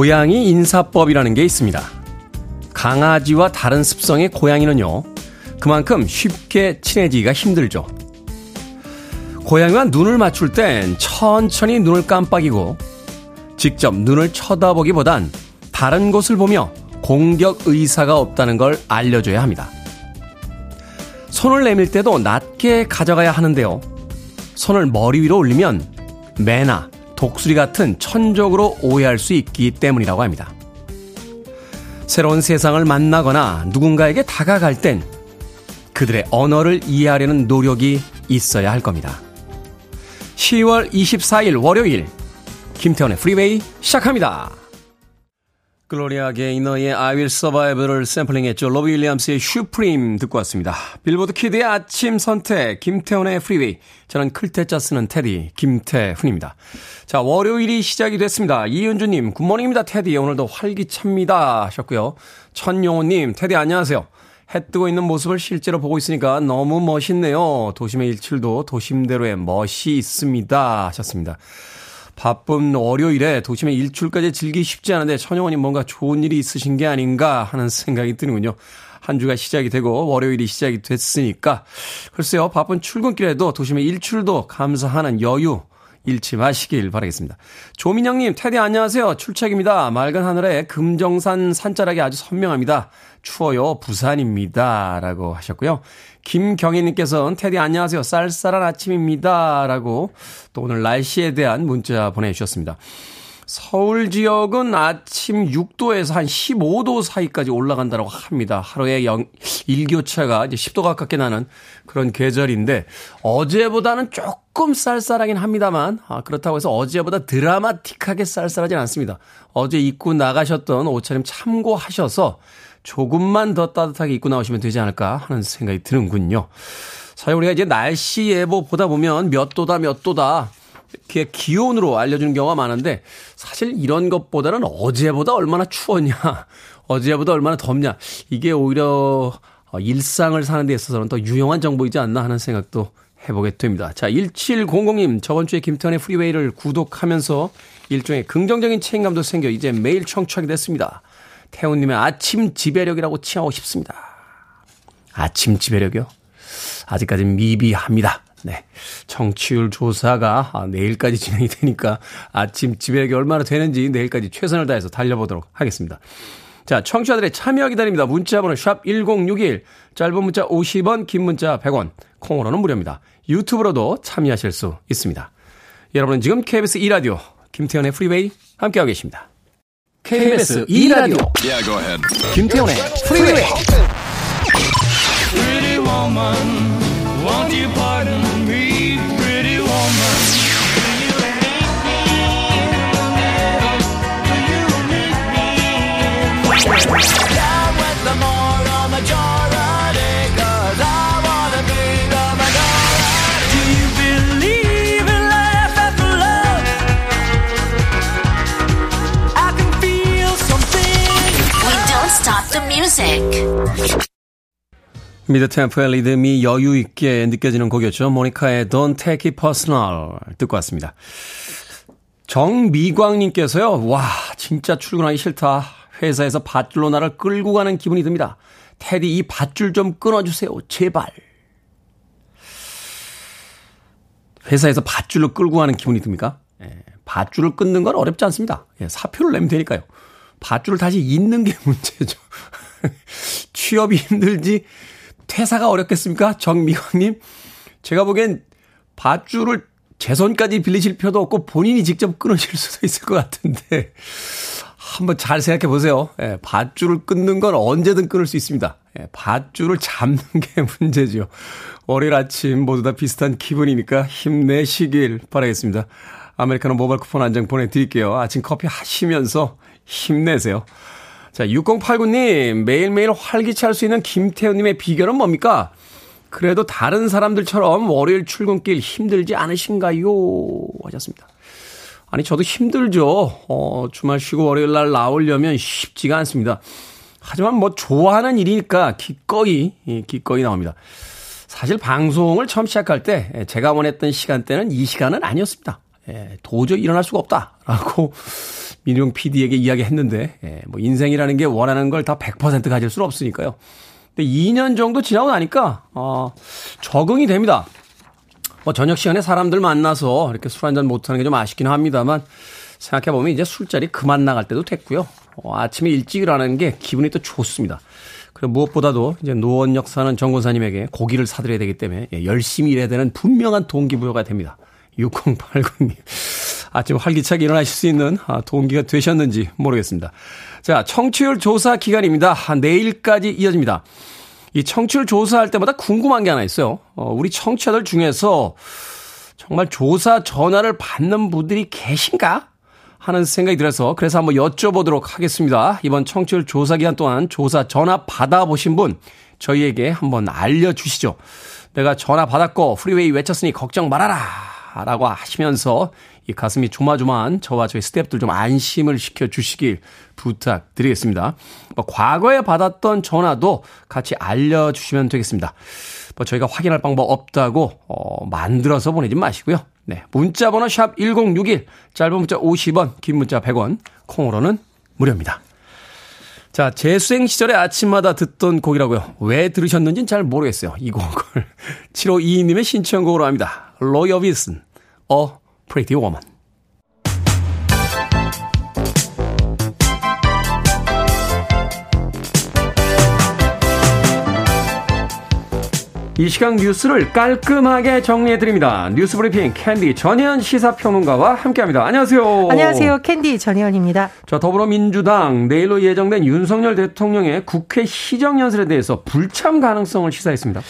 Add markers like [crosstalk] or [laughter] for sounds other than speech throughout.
고양이 인사법이라는 게 있습니다. 강아지와 다른 습성의 고양이는요, 그만큼 쉽게 친해지기가 힘들죠. 고양이와 눈을 맞출 땐 천천히 눈을 깜빡이고 직접 눈을 쳐다보기보단 다른 곳을 보며 공격 의사가 없다는 걸 알려줘야 합니다. 손을 내밀 때도 낮게 가져가야 하는데요. 손을 머리 위로 올리면 매나 독수리 같은 천적으로 오해할 수 있기 때문이라고 합니다. 새로운 세상을 만나거나 누군가에게 다가갈 땐 그들의 언어를 이해하려는 노력이 있어야 할 겁니다. 10월 24일 월요일 김태훈의 프리웨이 시작합니다. 글로리아 게이너의 I Will Survive를 샘플링했죠. 로비 윌리엄스의 Supreme 듣고 왔습니다. 빌보드 키드의 아침 선택 김태훈의 프리웨이. 저는 클 태자 쓰는 테디 김태훈입니다. 자 월요일이 시작이 됐습니다. 이은주님 굿모닝입니다 테디 오늘도 활기찹니다 하셨고요. 천용호님 테디 안녕하세요. 해 뜨고 있는 모습을 실제로 보고 있으니까 너무 멋있네요. 도심의 일출도 도심대로의 멋이 있습니다 하셨습니다. 바쁜 월요일에 도심의 일출까지 즐기 쉽지 않은데 천영원님 뭔가 좋은 일이 있으신 게 아닌가 하는 생각이 드는군요. 한 주가 시작이 되고 월요일이 시작이 됐으니까 글쎄요 바쁜 출근길에도 도심의 일출도 감사하는 여유 잃지 마시길 바라겠습니다. 조민영님, 테디 안녕하세요. 출첵입니다. 맑은 하늘에 금정산 산자락이 아주 선명합니다. 추워요. 부산입니다. 라고 하셨고요. 김경희님께서는 테디 안녕하세요. 쌀쌀한 아침입니다. 라고 또 오늘 날씨에 대한 문자 보내주셨습니다. 서울 지역은 아침 6도에서 한 15도 사이까지 올라간다고 합니다. 하루에 영, 일교차가 이제 10도 가깝게 나는 그런 계절인데 어제보다는 조금 쌀쌀하긴 합니다만 아, 그렇다고 해서 어제보다 드라마틱하게 쌀쌀하진 않습니다. 어제 입고 나가셨던 옷차림 참고하셔서 조금만 더 따뜻하게 입고 나오시면 되지 않을까 하는 생각이 드는군요. 사실 우리가 이제 날씨 예보 보다 보면 몇 도다 몇 도다 이렇게 기온으로 알려주는 경우가 많은데 사실 이런 것보다는 어제보다 얼마나 추웠냐, [laughs] 어제보다 얼마나 덥냐 이게 오히려 일상을 사는 데 있어서는 더 유용한 정보이지 않나 하는 생각도 해보게 됩니다. 자, 1700님, 저번 주에 김태현의 프리웨이를 구독하면서 일종의 긍정적인 책임감도 생겨 이제 매일 청취하게 됐습니다. 태훈님의 아침 지배력이라고 칭하고 싶습니다. 아침 지배력이요? 아직까지는 미비합니다. 네. 청취율 조사가 아, 내일까지 진행이 되니까 아침 지배력이 얼마나 되는지 내일까지 최선을 다해서 달려보도록 하겠습니다. 자, 청취자들의 참여 기다립니다. 문자번호 샵 1061, 짧은 문자 50원, 긴 문자 100원, 콩으로는 무료입니다. 유튜브로도 참여하실 수 있습니다. 여러분은 지금 KBS 2라디오 김태훈의 프리웨이 함께하고 계십니다. KBS 2라디오 yeah, 김태훈의 프리웨이 Pretty woman, won't you pardon music. 미드 템포의 리듬이 여유 있게 느껴지는 곡이었죠. 모니카의 Don't Take It Personal 듣고 왔습니다. 정미광님께서요. 와 진짜 출근하기 싫다. 회사에서 밧줄로 나를 끌고 가는 기분이 듭니다. 테디 이 밧줄 좀 끊어주세요. 제발. 회사에서 밧줄로 끌고 가는 기분이 듭니까? 예, 밧줄을 끊는 건 어렵지 않습니다. 예, 사표를 내면 되니까요. 밧줄을 다시 잇는 게 [laughs] 문제죠. [laughs] 취업이 힘들지 퇴사가 어렵겠습니까? 정미광님. 제가 보기엔 밧줄을 제 손까지 빌리실 필요도 없고 본인이 직접 끊으실 수도 있을 것 같은데 한번 잘 생각해 보세요. 예, 밧줄을 끊는 건 언제든 끊을 수 있습니다. 예, 밧줄을 잡는 게 [laughs] 문제죠. 월요일 아침 모두 다 비슷한 기분이니까 힘내시길 바라겠습니다. 아메리카노 모바일 쿠폰 한 장 보내드릴게요. 아침 커피 하시면서 힘내세요. 자, 6089님, 매일매일 활기차할 수 있는 김태훈님의 비결은 뭡니까? 그래도 다른 사람들처럼 월요일 출근길 힘들지 않으신가요? 하셨습니다. 아니, 저도 힘들죠. 어, 주말 쉬고 월요일 날 나오려면 쉽지가 않습니다. 하지만 뭐 좋아하는 일이니까 기꺼이, 기꺼이 나옵니다. 사실 방송을 처음 시작할 때 제가 원했던 시간대는 이 시간은 아니었습니다. 예, 도저히 일어날 수가 없다라고 [laughs] 민용 PD에게 이야기했는데 예, 뭐 인생이라는 게 원하는 걸 다 100% 가질 수는 없으니까요. 근데 2년 정도 지나고 나니까 어, 적응이 됩니다. 뭐 저녁 시간에 사람들 만나서 이렇게 술 한잔 못 하는 게 좀 아쉽긴 합니다만 생각해 보면 이제 술자리 그만 나갈 때도 됐고요. 어, 아침에 일찍 일어나는 게 기분이 또 좋습니다. 그리고 무엇보다도 이제 노원역 사는 정권사님에게 고기를 사드려야 되기 때문에 예, 열심히 일해야 되는 분명한 동기부여가 됩니다. 6080님. 아침 활기차게 일어나실 수 있는 아, 동기가 되셨는지 모르겠습니다. 자, 청취율 조사 기간입니다. 내일까지 이어집니다. 이 청취율 조사할 때마다 궁금한 게 하나 있어요. 어, 우리 청취자들 중에서 정말 조사 전화를 받는 분들이 계신가? 하는 생각이 들어서 그래서 한번 여쭤보도록 하겠습니다. 이번 청취율 조사 기간 동안 조사 전화 받아보신 분 저희에게 한번 알려주시죠. 내가 전화 받았고 프리웨이 외쳤으니 걱정 말아라 라고 하시면서 이 가슴이 조마조마한 저와 저희 스탭들 좀 안심을 시켜주시길 부탁드리겠습니다. 뭐 과거에 받았던 전화도 같이 알려주시면 되겠습니다. 뭐 저희가 확인할 방법 없다고 어, 만들어서 보내지 마시고요. 네. 문자 번호 샵 1061, 짧은 문자 50원, 긴 문자 100원, 콩으로는 무료입니다. 자, 재수생 시절에 아침마다 듣던 곡이라고요. 왜 들으셨는지는 잘 모르겠어요. 이 곡을. [laughs] 7522님의 신청곡으로 합니다. 로이 오비슨, 어, 이 시간 뉴스를 깔끔하게 정리해드립니다. 뉴스 브리핑 캔디 전혜연 시사평론가와 함께합니다. 안녕하세요. 안녕하세요. 캔디 전혜연입니다. 자, 더불어민주당 내일로 예정된 윤석열 대통령의 국회 시정연설에 대해서 불참 가능성을 시사했습니다.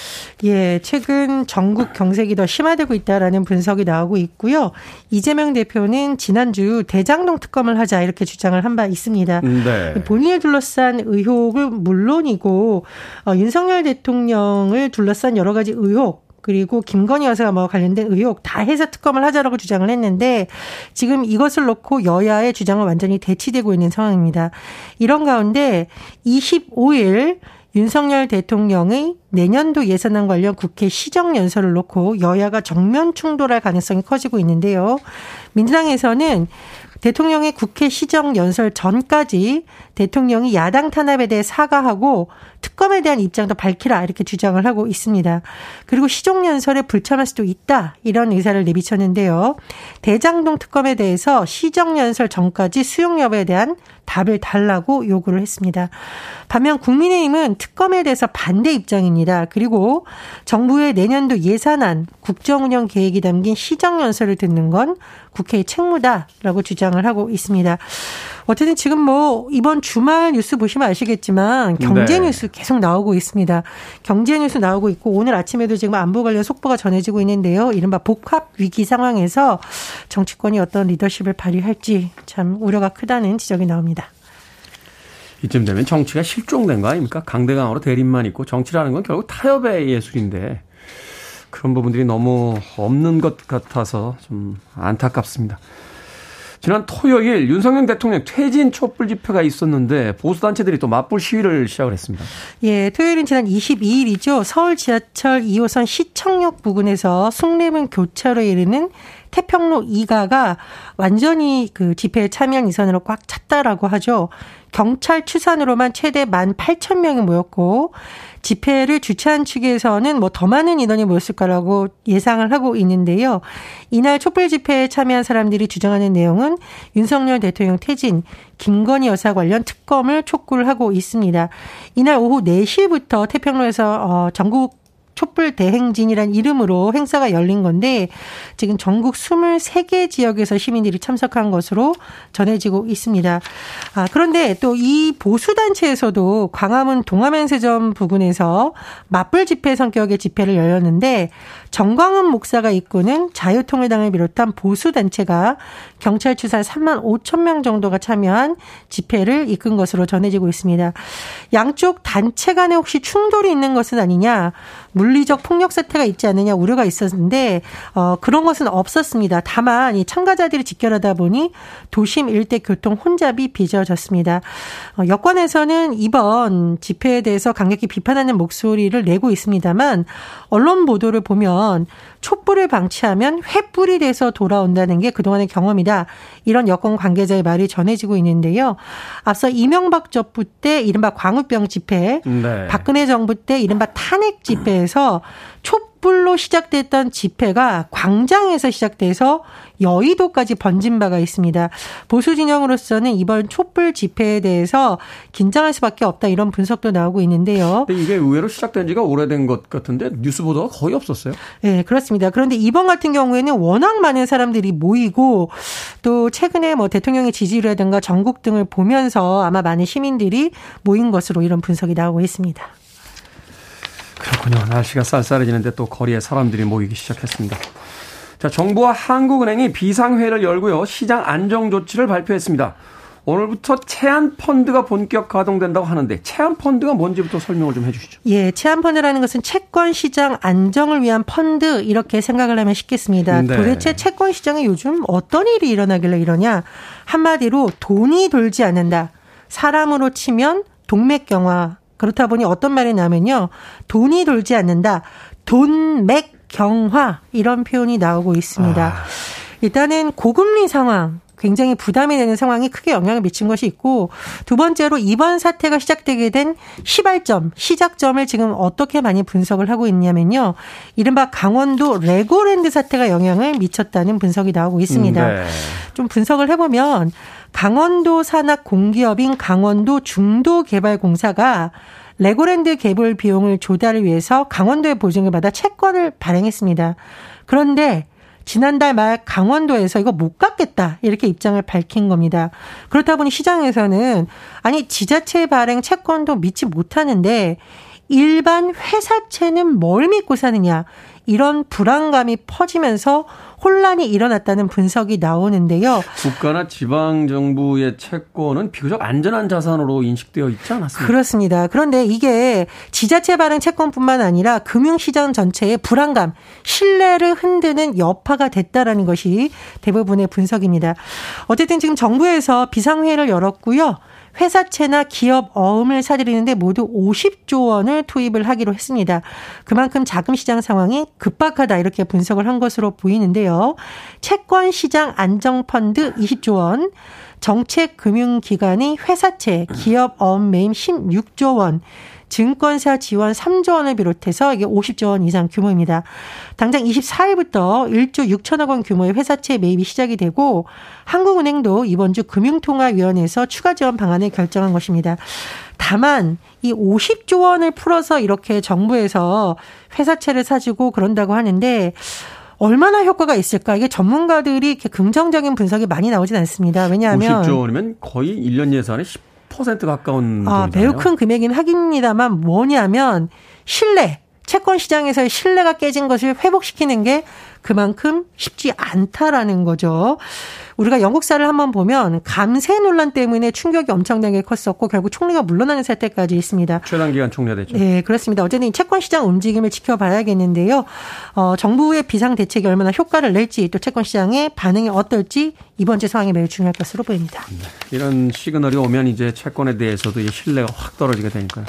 예, 최근 전국 경색이 더 심화되고 있다라는 분석이 나오고 있고요. 이재명 대표는 지난주 대장동 특검을 하자 이렇게 주장을 한 바 있습니다. 네. 본인을 둘러싼 의혹은 물론이고 어, 윤석열 대통령을 둘러싼 여러 가지 의혹 그리고 김건희 여사가 뭐 관련된 의혹 다 해서 특검을 하자라고 주장을 했는데 지금 이것을 놓고 여야의 주장은 완전히 대치되고 있는 상황입니다. 이런 가운데 25일 윤석열 대통령의 내년도 예산안 관련 국회 시정연설을 놓고 여야가 정면 충돌할 가능성이 커지고 있는데요. 민주당에서는 대통령의 국회 시정 연설 전까지 대통령이 야당 탄압에 대해 사과하고 특검에 대한 입장도 밝히라 이렇게 주장을 하고 있습니다. 그리고 시정 연설에 불참할 수도 있다 이런 의사를 내비쳤는데요. 대장동 특검에 대해서 시정 연설 전까지 수용 여부에 대한 답을 달라고 요구를 했습니다. 반면 국민의힘은 특검에 대해서 반대 입장입니다. 그리고 정부의 내년도 예산안, 국정운영 계획이 담긴 시정연설을 듣는 건 국회의 책무다라고 주장을 하고 있습니다. 어쨌든 지금 뭐 이번 주말 뉴스 보시면 아시겠지만 경제 네. 뉴스 계속 나오고 있습니다. 경제 뉴스 나오고 있고 오늘 아침에도 지금 안보 관련 속보가 전해지고 있는데요. 이른바 복합 위기 상황에서 정치권이 어떤 리더십을 발휘할지 참 우려가 크다는 지적이 나옵니다. 이쯤 되면 정치가 실종된 거 아닙니까? 강대강으로 대립만 있고 정치라는 건 결국 타협의 예술인데 그런 부분들이 너무 없는 것 같아서 좀 안타깝습니다. 지난 토요일 윤석열 대통령 퇴진 촛불 집회가 있었는데 보수 단체들이 또 맞불 시위를 시작을 했습니다. 예, 토요일은 지난 22일이죠. 서울 지하철 2호선 시청역 부근에서 숭례문 교차로에 이르는 태평로 2가가 완전히 그 집회에 참여한 인선으로 꽉 찼다라고 하죠. 경찰 추산으로만 최대 1만 8천 명이 모였고 집회를 주최한 측에서는 뭐 더 많은 인원이 모였을 거라고 예상을 하고 있는데요. 이날 촛불 집회에 참여한 사람들이 주장하는 내용은 윤석열 대통령 퇴진, 김건희 여사 관련 특검을 촉구를 하고 있습니다. 이날 오후 4시부터 태평로에서 어 전국 촛불 대행진이란 이름으로 행사가 열린 건데 지금 전국 23개 지역에서 시민들이 참석한 것으로 전해지고 있습니다. 아, 그런데 또 이 보수단체에서도 광화문 동아면세점 부근에서 맞불 집회 성격의 집회를 열렸는데 정광훈 목사가 이끄는 자유통일당을 비롯한 보수단체가 경찰 추산 3만 5천 명 정도가 참여한 집회를 이끈 것으로 전해지고 있습니다. 양쪽 단체 간에 혹시 충돌이 있는 것은 아니냐? 물리적 폭력 사태가 있지 않느냐 우려가 있었는데 어, 그런 것은 없었습니다. 다만 이 참가자들이 직결하다 보니 도심 일대 교통 혼잡이 빚어졌습니다. 어, 여권에서는 이번 집회에 대해서 강력히 비판하는 목소리를 내고 있습니다만 언론 보도를 보면 촛불을 방치하면 횃불이 돼서 돌아온다는 게 그동안의 경험이다. 이런 여권 관계자의 말이 전해지고 있는데요. 앞서 이명박 정부 때 이른바 광우병 집회, 네. 박근혜 정부 때 이른바 탄핵 집회에서 촛불 촛불로 시작됐던 집회가 광장에서 시작돼서 여의도까지 번진 바가 있습니다. 보수 진영으로서는 이번 촛불 집회에 대해서 긴장할 수밖에 없다 이런 분석도 나오고 있는데요. 이게 의외로 시작된 지가 오래된 것 같은데 뉴스 보도가 거의 없었어요. 네, 그렇습니다. 그런데 이번 같은 경우에는 워낙 많은 사람들이 모이고 또 최근에 뭐 대통령의 지지율이라든가 전국 등을 보면서 아마 많은 시민들이 모인 것으로 이런 분석이 나오고 있습니다. 그렇군요. 날씨가 쌀쌀해지는데 또 거리에 사람들이 모이기 시작했습니다. 자, 정부와 한국은행이 비상회를 열고요. 시장 안정 조치를 발표했습니다. 오늘부터 체안 펀드가 본격 가동된다고 하는데 체안 펀드가 뭔지부터 설명을 좀 해주시죠. 예, 체안 펀드라는 것은 채권 시장 안정을 위한 펀드 이렇게 생각을 하면 쉽겠습니다. 네. 도대체 채권 시장에 요즘 어떤 일이 일어나길래 이러냐? 한마디로 돈이 돌지 않는다. 사람으로 치면 동맥경화 그렇다 보니 어떤 말이 나면요. 돈이 돌지 않는다. 돈맥 경화 이런 표현이 나오고 있습니다. 아. 일단은 고금리 상황 굉장히 부담이 되는 상황이 크게 영향을 미친 것이 있고 두 번째로 이번 사태가 시작되게 된 시발점, 시작점을 지금 어떻게 많이 분석을 하고 있냐면요. 이른바 강원도 레고랜드 사태가 영향을 미쳤다는 분석이 나오고 있습니다. 음, 네. 좀 분석을 해보면 강원도 산악 공기업인 강원도 중도개발공사가 레고랜드 개발 비용을 조달을 위해서 강원도의 보증을 받아 채권을 발행했습니다. 그런데 지난달 말 강원도에서 이거 못 갚겠다 이렇게 입장을 밝힌 겁니다. 그렇다 보니 시장에서는 아니 지자체 발행 채권도 믿지 못하는데 일반 회사채는 뭘 믿고 사느냐 이런 불안감이 퍼지면서 혼란이 일어났다는 분석이 나오는데요. 국가나 지방 정부의 채권은 비교적 안전한 자산으로 인식되어 있지 않았습니까? 그렇습니다. 그런데 이게 지자체 발행 채권뿐만 아니라 금융시장 전체의 불안감, 신뢰를 흔드는 여파가 됐다라는 것이 대부분의 분석입니다. 어쨌든 지금 정부에서 비상회의를 열었고요. 회사채나 기업 어음을 사들이는데 모두 50조 원을 투입을 하기로 했습니다. 그만큼 자금 시장 상황이 급박하다 이렇게 분석을 한 것으로 보이는데요. 채권 시장 안정 펀드 20조 원, 정책 금융 기관이 회사채, 기업 어음 매임 16조 원, 증권사 지원 3조 원을 비롯해서 이게 50조 원 이상 규모입니다. 당장 24일부터 1조 6천억 원 규모의 회사채 매입이 시작이 되고 한국은행도 이번 주 금융통화위원회에서 추가 지원 방안을 결정한 것입니다. 다만 이 50조 원을 풀어서 이렇게 정부에서 회사채를 사주고 그런다고 하는데 얼마나 효과가 있을까? 이게 전문가들이 이렇게 긍정적인 분석이 많이 나오진 않습니다. 왜냐하면 50조 원이면 거의 1년 예산의 10% 가까운 아, 매우 큰 금액이긴 하긴입니다만 뭐냐면 신뢰, 채권 시장에서의 신뢰가 깨진 것을 회복시키는 게 그만큼 쉽지 않다라는 거죠. 우리가 영국사를 한번 보면 감세 논란 때문에 충격이 엄청나게 컸었고 결국 총리가 물러나는 사태까지 있습니다. 최단 기간 총리가 됐죠. 네, 그렇습니다. 어쨌든 채권 시장 움직임을 지켜봐야겠는데요. 어, 정부의 비상 대책이 얼마나 효과를 낼지 또 채권 시장의 반응이 어떨지 이번 주 상황이 매우 중요할 것으로 보입니다. 네, 이런 시그널이 오면 이제 채권에 대해서도 신뢰가 확 떨어지게 되니까요.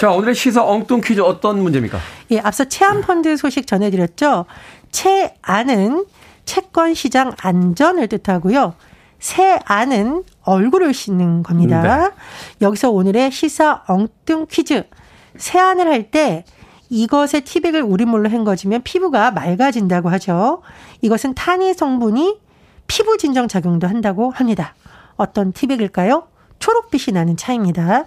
자, 오늘의 시사 엉뚱 퀴즈 어떤 문제입니까? 예, 앞서 채안펀드 소식 전해드렸죠. 채안은 채권 시장 안전을 뜻하고요. 새안은 얼굴을 씻는 겁니다. 네. 여기서 오늘의 시사 엉뚱 퀴즈. 세안을 할 때 이것의 티백을 우린물로 헹궈주면 피부가 맑아진다고 하죠. 이것은 탄이 성분이 피부 진정 작용도 한다고 합니다. 어떤 티백일까요? 초록빛이 나는 차입니다.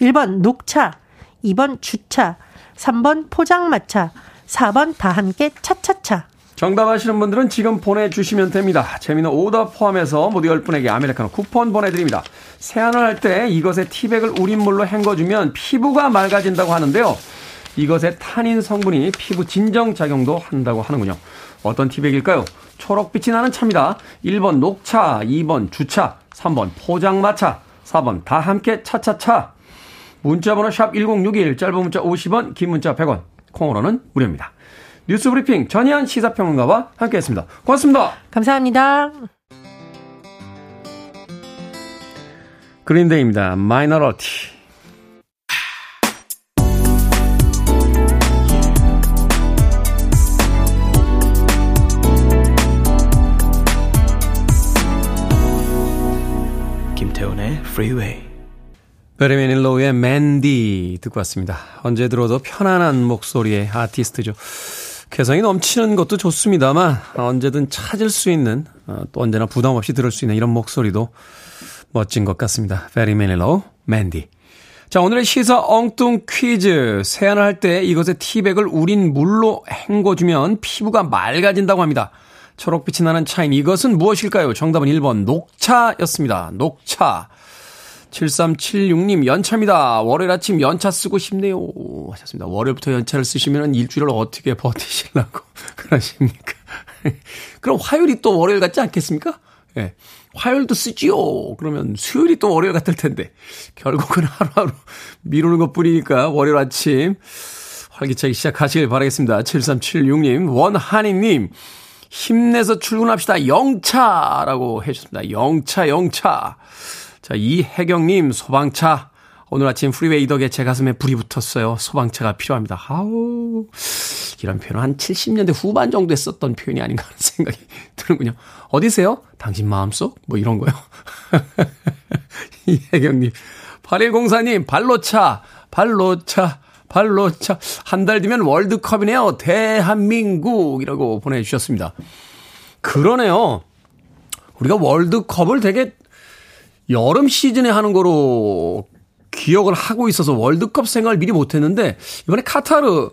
1번 녹차, 2번 주차, 3번 포장마차, 4번 다 함께 차차차. 정답 아시는 분들은 지금 보내주시면 됩니다. 재미는 오답 포함해서 모두 10분에게 아메리카노 쿠폰 보내드립니다. 세안을 할 때 이것의 티백을 우린 물로 헹궈주면 피부가 맑아진다고 하는데요. 이것의 탄닌 성분이 피부 진정작용도 한다고 하는군요. 어떤 티백일까요? 초록빛이 나는 차입니다. 1번 녹차, 2번 주차, 3번 포장마차, 4번 다 함께 차차차. 문자번호 샵 1061, 짧은 문자 50원, 긴 문자 100원. 콩으로는 무료입니다. 뉴스 브리핑 전희연 시사평론가와 함께했습니다. 고맙습니다. 감사합니다. 그린데이입니다. 마이너러티. 김태훈의 Freeway. 베리 매닐로우의 맨디 듣고 왔습니다. 언제 들어도 편안한 목소리의 아티스트죠. 개성이 넘치는 것도 좋습니다만 언제든 찾을 수 있는 어, 또 언제나 부담 없이 들을 수 있는 이런 목소리도 멋진 것 같습니다. 베리 매닐로우, Mandy. 자, 오늘의 시사 엉뚱 퀴즈. 세안을 할 때 이것의 티백을 우린 물로 헹궈주면 피부가 맑아진다고 합니다. 초록빛이 나는 차인 이것은 무엇일까요? 정답은 1번 녹차였습니다. 녹차. 7376님, 연차입니다. 월요일 아침 연차 쓰고 싶네요. 하셨습니다. 월요일부터 연차를 쓰시면 일주일을 어떻게 버티시려고 [laughs] 그러십니까? [laughs] 그럼 화요일이 또 월요일 같지 않겠습니까? 예. 네. 화요일도 쓰지요. 그러면 수요일이 또 월요일 같을 텐데. 결국은 하루하루 미루는 것 뿐이니까 월요일 아침 활기차게 시작하시길 바라겠습니다. 7376님, 원한이님, 힘내서 출근합시다. 영차라고 해주셨습니다. 영차, 영차. 자, 이혜경님, 소방차. 오늘 아침 프리웨이 덕에 제 가슴에 불이 붙었어요. 소방차가 필요합니다. 아우, 이런 표현은 한 70년대 후반 정도 했었던 표현이 아닌가 하는 생각이 [laughs] 드는군요. 어디세요? 당신 마음속? 뭐 이런 거요. [laughs] 이혜경님. 8104님, 발로차, 발로차. 발로 차, 한 달 뒤면 월드컵이네요. 대한민국이라고 보내주셨습니다. 그러네요. 우리가 월드컵을 되게 여름 시즌에 하는 거로 기억을 하고 있어서 월드컵 생각을 미리 못했는데 이번에 카타르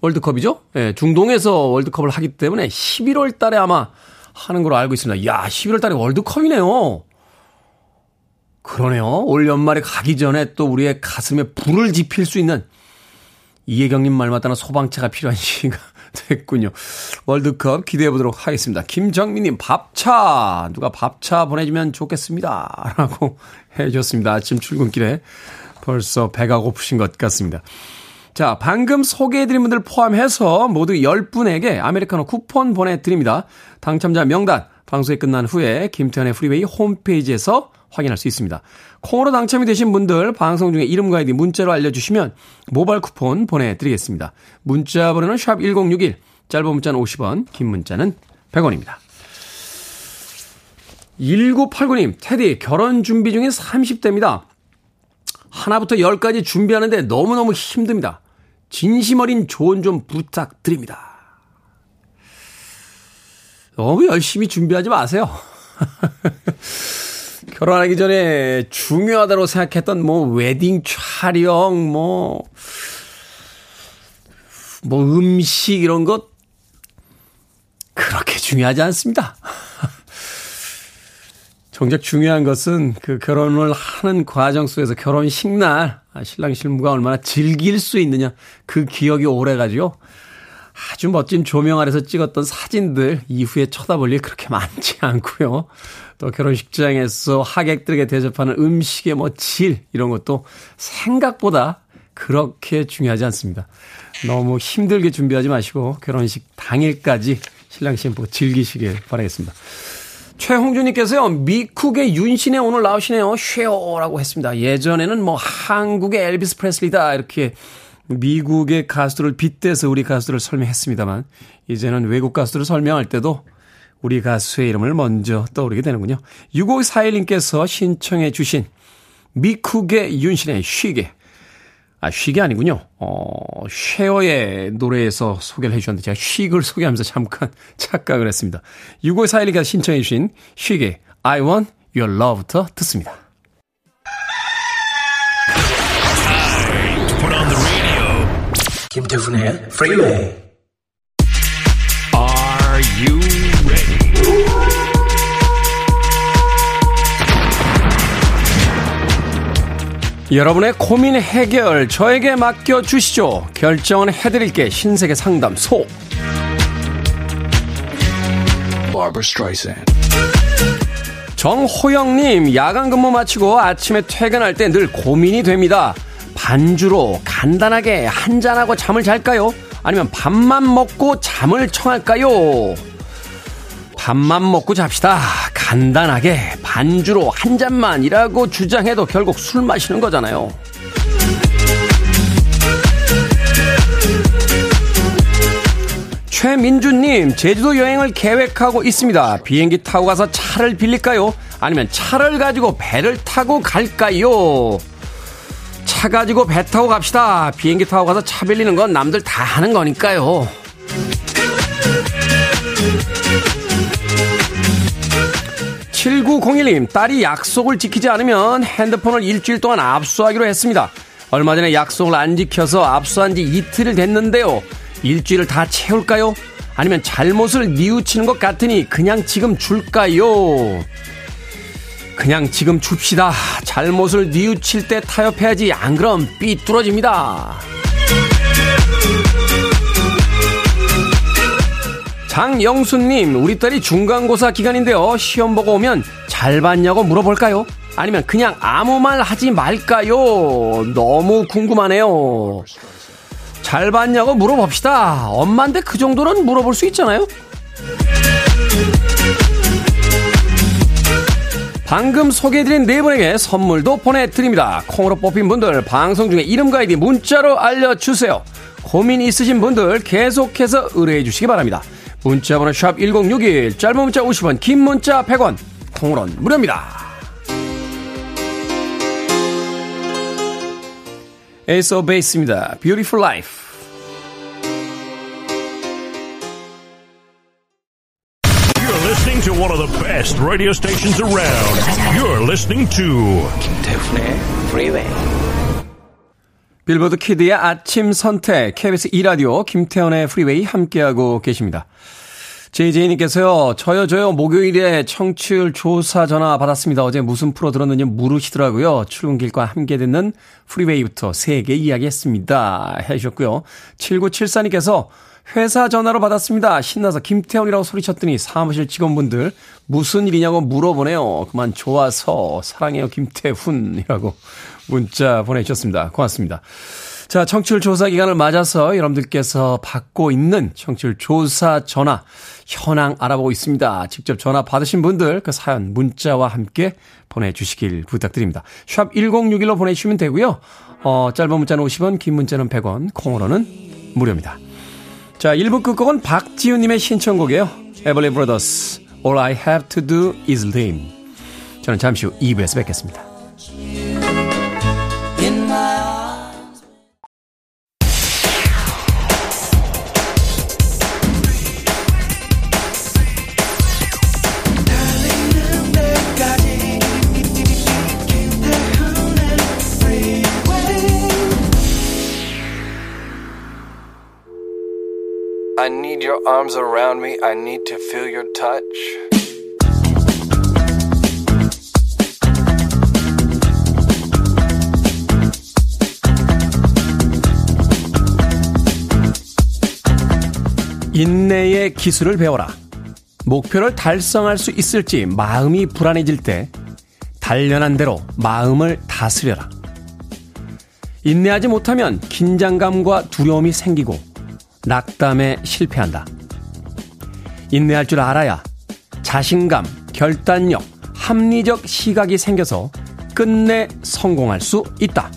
월드컵이죠? 예, 네, 중동에서 월드컵을 하기 때문에 11월 달에 아마 하는 걸로 알고 있습니다. 야, 11월 달에 월드컵이네요. 그러네요. 올 연말에 가기 전에 또 우리의 가슴에 불을 지필 수 있는 이혜경님 말 맞다는 소방차가 필요한 시기가 됐군요. 월드컵 기대해 보도록 하겠습니다. 김정민님, 밥차. 누가 밥차 보내주면 좋겠습니다. [laughs] 라고 해줬습니다. 아침 출근길에 벌써 배가 고프신 것 같습니다. 자, 방금 소개해드린 분들 포함해서 모두 10분에게 아메리카노 쿠폰 보내드립니다. 당첨자 명단, 방송이 끝난 후에 김태훈의 프리웨이 홈페이지에서 확인할 수 있습니다. 콩으로 당첨이 되신 분들 방송 중에 이름과 아이디 문자로 알려주시면 모바일 쿠폰 보내드리겠습니다. 문자 번호는 샵 1061, 짧은 문자는 50원, 긴 문자는 100원입니다. 1989님, 테디, 결혼 준비 중인 30대입니다. 하나부터 열까지 준비하는데 너무너무 힘듭니다. 진심 어린 조언 좀 부탁드립니다. 너무 열심히 준비하지 마세요. [laughs] 결혼하기 전에 중요하다고 생각했던 뭐 웨딩 촬영, 뭐, 뭐 음식 이런 것 그렇게 중요하지 않습니다. [laughs] 정작 중요한 것은 그 결혼을 하는 과정 속에서 결혼식 날 신랑 신부가 얼마나 즐길 수 있느냐 그 기억이 오래가지고 아주 멋진 조명 아래서 찍었던 사진들 이후에 쳐다볼 일 그렇게 많지 않고요. 또 결혼식장에서 하객들에게 대접하는 음식의 뭐 질 이런 것도 생각보다 그렇게 중요하지 않습니다. 너무 힘들게 준비하지 마시고 결혼식 당일까지 신랑 신부 즐기시길 바라겠습니다. 최홍준님께서요, 미쿡의 윤신에 오늘 나오시네요. 쉐어라고 했습니다. 예전에는 뭐 한국의 엘비스 프레슬리다 이렇게 미국의 가수들을 빗대서 우리 가수들을 설명했습니다만 이제는 외국 가수들을 설명할 때도 우리 가수의 이름을 먼저 떠오르게 되는군요. 6541님께서 신청해 주신 미쿡의 윤신의 쉬게. 아, 쉬게 아니군요. 어, 쉐어의 노래에서 소개를 해주셨는데 제가 쉬글 소개하면서 잠깐 [laughs] 착각을 했습니다. 6541님께서 신청해 주신 쉬게 I want your love부터 듣습니다. 김태훈의 프리웨이 Are you ready? 여러분의 고민 해결 저에게 맡겨 주시죠. 결정은 해드릴게 신세계 상담소. 정호영님, 야간 근무 마치고 아침에 퇴근할 때 늘 고민이 됩니다. 반주로 간단하게 한잔하고 잠을 잘까요? 아니면 밥만 먹고 잠을 청할까요? 밥만 먹고 잡시다. 간단하게 반주로 한 잔만이라고 주장해도 결국 술 마시는 거잖아요. 최민주님, 제주도 여행을 계획하고 있습니다. 비행기 타고 가서 차를 빌릴까요? 아니면 차를 가지고 배를 타고 갈까요? 차 가지고 배 타고 갑시다. 비행기 타고 가서 차 빌리는 건 남들 다 하는 거니까요. 7901님, 딸이 약속을 지키지 않으면 핸드폰을 일주일 동안 압수하기로 했습니다. 얼마 전에 약속을 안 지켜서 압수한 지 이틀 됐는데요. 일주일을 다 채울까요? 아니면 잘못을 뉘우치는 것 같으니 그냥 지금 줄까요? 그냥 지금 줍시다. 잘못을 뉘우칠 때 타협해야지. 안 그럼 삐뚤어집니다. 장영수님, 우리 딸이 중간고사 기간인데요. 시험 보고 오면 잘 봤냐고 물어볼까요? 아니면 그냥 아무 말 하지 말까요? 너무 궁금하네요. 잘 봤냐고 물어봅시다. 엄마인데 그 정도는 물어볼 수 있잖아요? 방금 소개해드린 네 분에게 선물도 보내드립니다. 콩으로 뽑힌 분들 방송 중에 이름과 아이디 문자로 알려주세요. 고민 있으신 분들 계속해서 의뢰해 주시기 바랍니다. 문자번호 샵 1061, 짧은 문자 50원, 긴 문자 100원, 콩으로는 무료입니다. 에이스 오브 베이스입니다. Beautiful Life. Listening to one of the best radio stations around. You're listening to 김태훈의 Freeway. 빌보드 키드의 아침 선택 KBS 2라디오 김태훈의 프리웨이 함께하고 계십니다. JJ님께서요, 저요, 저요, 목요일에 청취율 조사 전화 받았습니다. 어제 무슨 프로 들었는지 물으시더라고요. 출근길과 함께 듣는 프리웨이부터 세개 이야기했습니다. 해주셨고요. 7974님께서 회사 전화로 받았습니다. 신나서 김태훈이라고 소리쳤더니 사무실 직원분들 무슨 일이냐고 물어보네요. 그만 좋아서 사랑해요 김태훈이라고 문자 보내주셨습니다. 고맙습니다. 자, 청취율 조사 기간을 맞아서 여러분들께서 받고 있는 청취율 조사 전화 현황 알아보고 있습니다. 직접 전화 받으신 분들 그 사연 문자와 함께 보내주시길 부탁드립니다. 샵 1061로 보내주시면 되고요. 어, 짧은 문자는 50원, 긴 문자는 100원, 콩으로는 무료입니다. 자, 1부 끝곡은 박지훈님의 신청곡이에요. 에벌리 브라더스, All I Have to Do is Dream. 저는 잠시 후 2부에서 뵙겠습니다. Your arms around me. I need to feel your touch. 인내의 기술을 배워라. 목표를 달성할 수 있을지 마음이 불안해질 때 단련한 대로 마음을 다스려라. 인내하지 못하면 긴장감과 두려움이 생기고 낙담에 실패한다. 인내할 줄 알아야 자신감, 결단력, 합리적 시각이 생겨서 끝내 성공할 수 있다.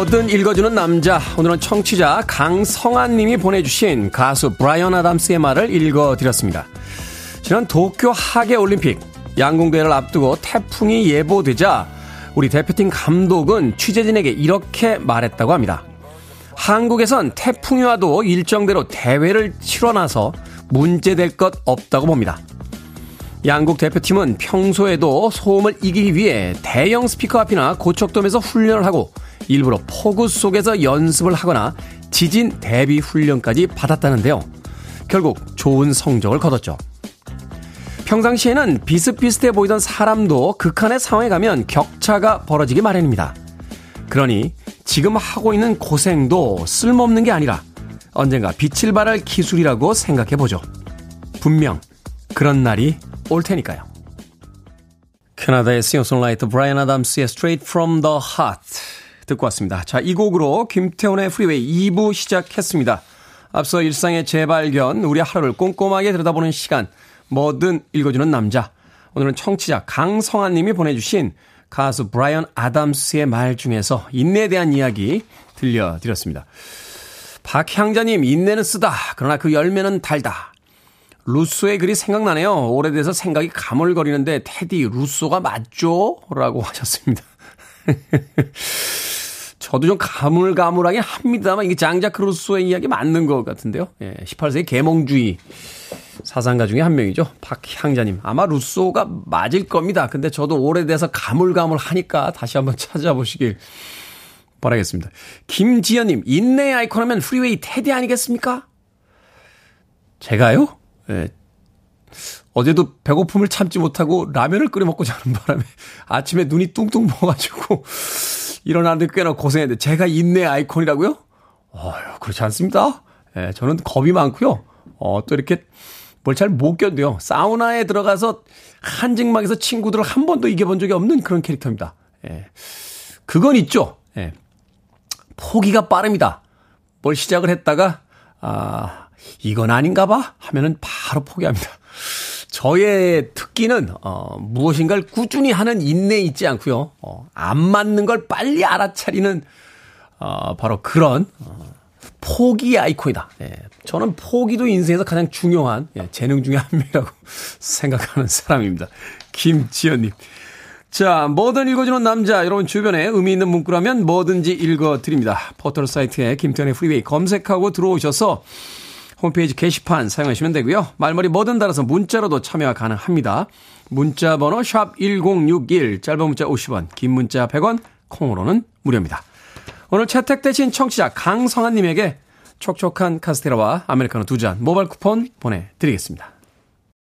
뭐든 읽어주는 남자. 오늘은 청취자 강성한 님이 보내주신 가수 브라이언 아담스의 말을 읽어드렸습니다. 지난 도쿄 하계 올림픽 양궁대회를 앞두고 태풍이 예보되자 우리 대표팀 감독은 취재진에게 이렇게 말했다고 합니다. 한국에선 태풍이 와도 일정대로 대회를 치러놔서 문제될 것 없다고 봅니다. 양국 대표팀은 평소에도 소음을 이기기 위해 대형 스피커 앞이나 고척돔에서 훈련을 하고 일부러 폭우 속에서 연습을 하거나 지진 대비 훈련까지 받았다는데요. 결국 좋은 성적을 거뒀죠. 평상시에는 비슷비슷해 보이던 사람도 극한의 상황에 가면 격차가 벌어지기 마련입니다. 그러니 지금 하고 있는 고생도 쓸모없는 게 아니라 언젠가 빛을 발할 기술이라고 생각해 보죠. 분명 그런 날이 올 테니까요. 캐나다의 싱어송라이터 브라이언 아담스의 Straight from the Heart 듣고 왔습니다. 자, 이 곡으로 김태훈의 프리웨이 2부 시작했습니다. 앞서 일상의 재발견, 우리 하루를 꼼꼼하게 들여다보는 시간, 뭐든 읽어주는 남자. 오늘은 청취자 강성환 님이 보내주신 가수 브라이언 아담스의 말 중에서 인내에 대한 이야기 들려드렸습니다. 박향자님, 인내는 쓰다. 그러나 그 열매는 달다. 루소의 글이 생각나네요. 오래돼서 생각이 가물거리는데 테디 루소가 맞죠? 라고 하셨습니다. [laughs] 저도 좀 가물가물하게 합니다만 이게 장자크 루소의 이야기 맞는 것 같은데요. 예, 18세기 계몽주의 사상가 중에 한 명이죠. 박향자님. 아마 루소가 맞을 겁니다. 근데 저도 오래돼서 가물가물하니까 다시 한번 찾아보시길 바라겠습니다. 김지연님, 인내의 아이콘 하면 프리웨이 테디 아니겠습니까? 제가요? 예. 어제도 배고픔을 참지 못하고 라면을 끓여 먹고 자는 바람에 [laughs] 아침에 눈이 뚱뚱 부어가지고 [laughs] 일어나는데 꽤나 고생했는데 제가 인내 아이콘이라고요? 어휴, 그렇지 않습니다. 예, 저는 겁이 많고요. 어, 또 이렇게 뭘 잘 못 견뎌요. 사우나에 들어가서 한증막에서 친구들을 한 번도 이겨본 적이 없는 그런 캐릭터입니다. 예. 그건 있죠. 예. 포기가 빠릅니다. 뭘 시작을 했다가, 아, 이건 아닌가 봐? 하면은 바로 포기합니다. 저의 특기는, 어, 무엇인가를 꾸준히 하는 인내 있지 않고요. 어, 안 맞는 걸 빨리 알아차리는, 어, 바로 그런, 어, 포기 아이콘이다. 예. 저는 포기도 인생에서 가장 중요한, 예, 재능 중의 한 명이라고 [laughs] 생각하는 사람입니다. 김지연님. 자, 뭐든 읽어주는 남자. 여러분 주변에 의미 있는 문구라면 뭐든지 읽어드립니다. 포털 사이트에 김태훈의 프리웨이 검색하고 들어오셔서 홈페이지 게시판 사용하시면 되고요. 말머리 뭐든 달아서 문자로도 참여가 가능합니다. 문자 번호 샵 1061, 짧은 문자 50원, 긴 문자 100원, 콩으로는 무료입니다. 오늘 채택되신 청취자 강성한님에게 촉촉한 카스테라와 아메리카노 두 잔 모바일 쿠폰 보내드리겠습니다.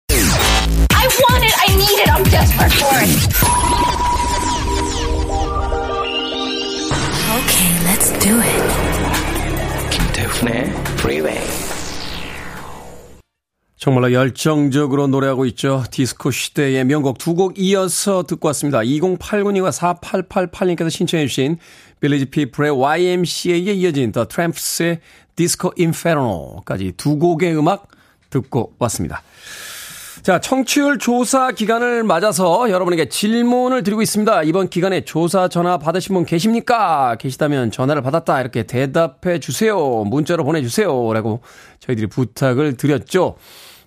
I want it, I need it, I'm desperate for it. Okay, let's do it. 김태훈의 Freeway. 정말로 열정적으로 노래하고 있죠. 디스코 시대의 명곡 두 곡 이어서 듣고 왔습니다. 2089님과 4888님께서 신청해 주신 빌리지 피플의 YMCA에 이어진 The Tramps의 디스코 인페르노까지 두 곡의 음악 듣고 왔습니다. 자, 청취율 조사 기간을 맞아서 여러분에게 질문을 드리고 있습니다. 이번 기간에 조사 전화 받으신 분 계십니까? 계시다면 전화를 받았다. 이렇게 대답해 주세요. 문자로 보내주세요. 라고 저희들이 부탁을 드렸죠.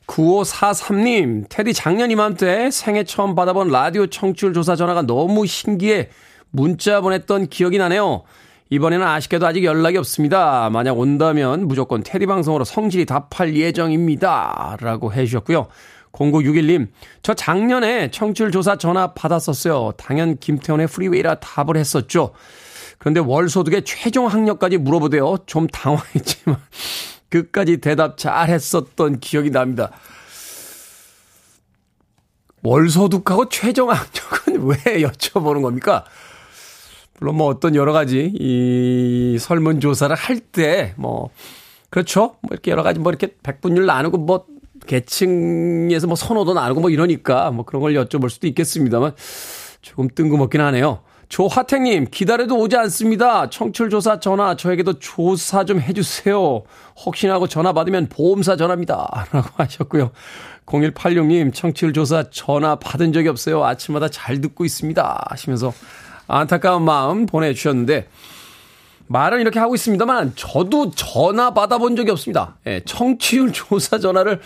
9543님, 테디 작년 이맘때 생애 처음 받아본 라디오 청취율 조사 전화가 너무 신기해 문자 보냈던 기억이 나네요. 이번에는 아쉽게도 아직 연락이 없습니다. 만약 온다면 무조건 태디 방송으로 성실히 답할 예정입니다. 라고 해주셨고요. 0961님, 저 작년에 청취율 조사 전화 받았었어요. 당연 김태훈의 프리웨이라 답을 했었죠. 그런데 월 소득에 최종 학력까지 물어보대요. 좀 당황했지만 끝까지 대답 잘 했었던 기억이 납니다. 월소득하고 최종 학력은 [laughs] 왜 여쭤보는 겁니까? 물론 뭐 어떤 여러 가지 이 설문조사를 할 때 뭐, 그렇죠. 뭐 이렇게 여러 가지 뭐 이렇게 백분율 나누고 뭐 계층에서 뭐 선호도 나누고 뭐 이러니까 뭐 그런 걸 여쭤볼 수도 있겠습니다만 조금 뜬금없긴 하네요. 조하택님, 기다려도 오지 않습니다. 청출조사 전화, 저에게도 조사 좀 해주세요. 혹시나 하고 전화 받으면 보험사 전화입니다. [laughs] 라고 하셨고요. 0186님, 청출조사 전화 받은 적이 없어요. 아침마다 잘 듣고 있습니다. 하시면서 안타까운 마음 보내주셨는데, 말은 이렇게 하고 있습니다만, 저도 전화 받아본 적이 없습니다. 예, 청취율 조사 전화를,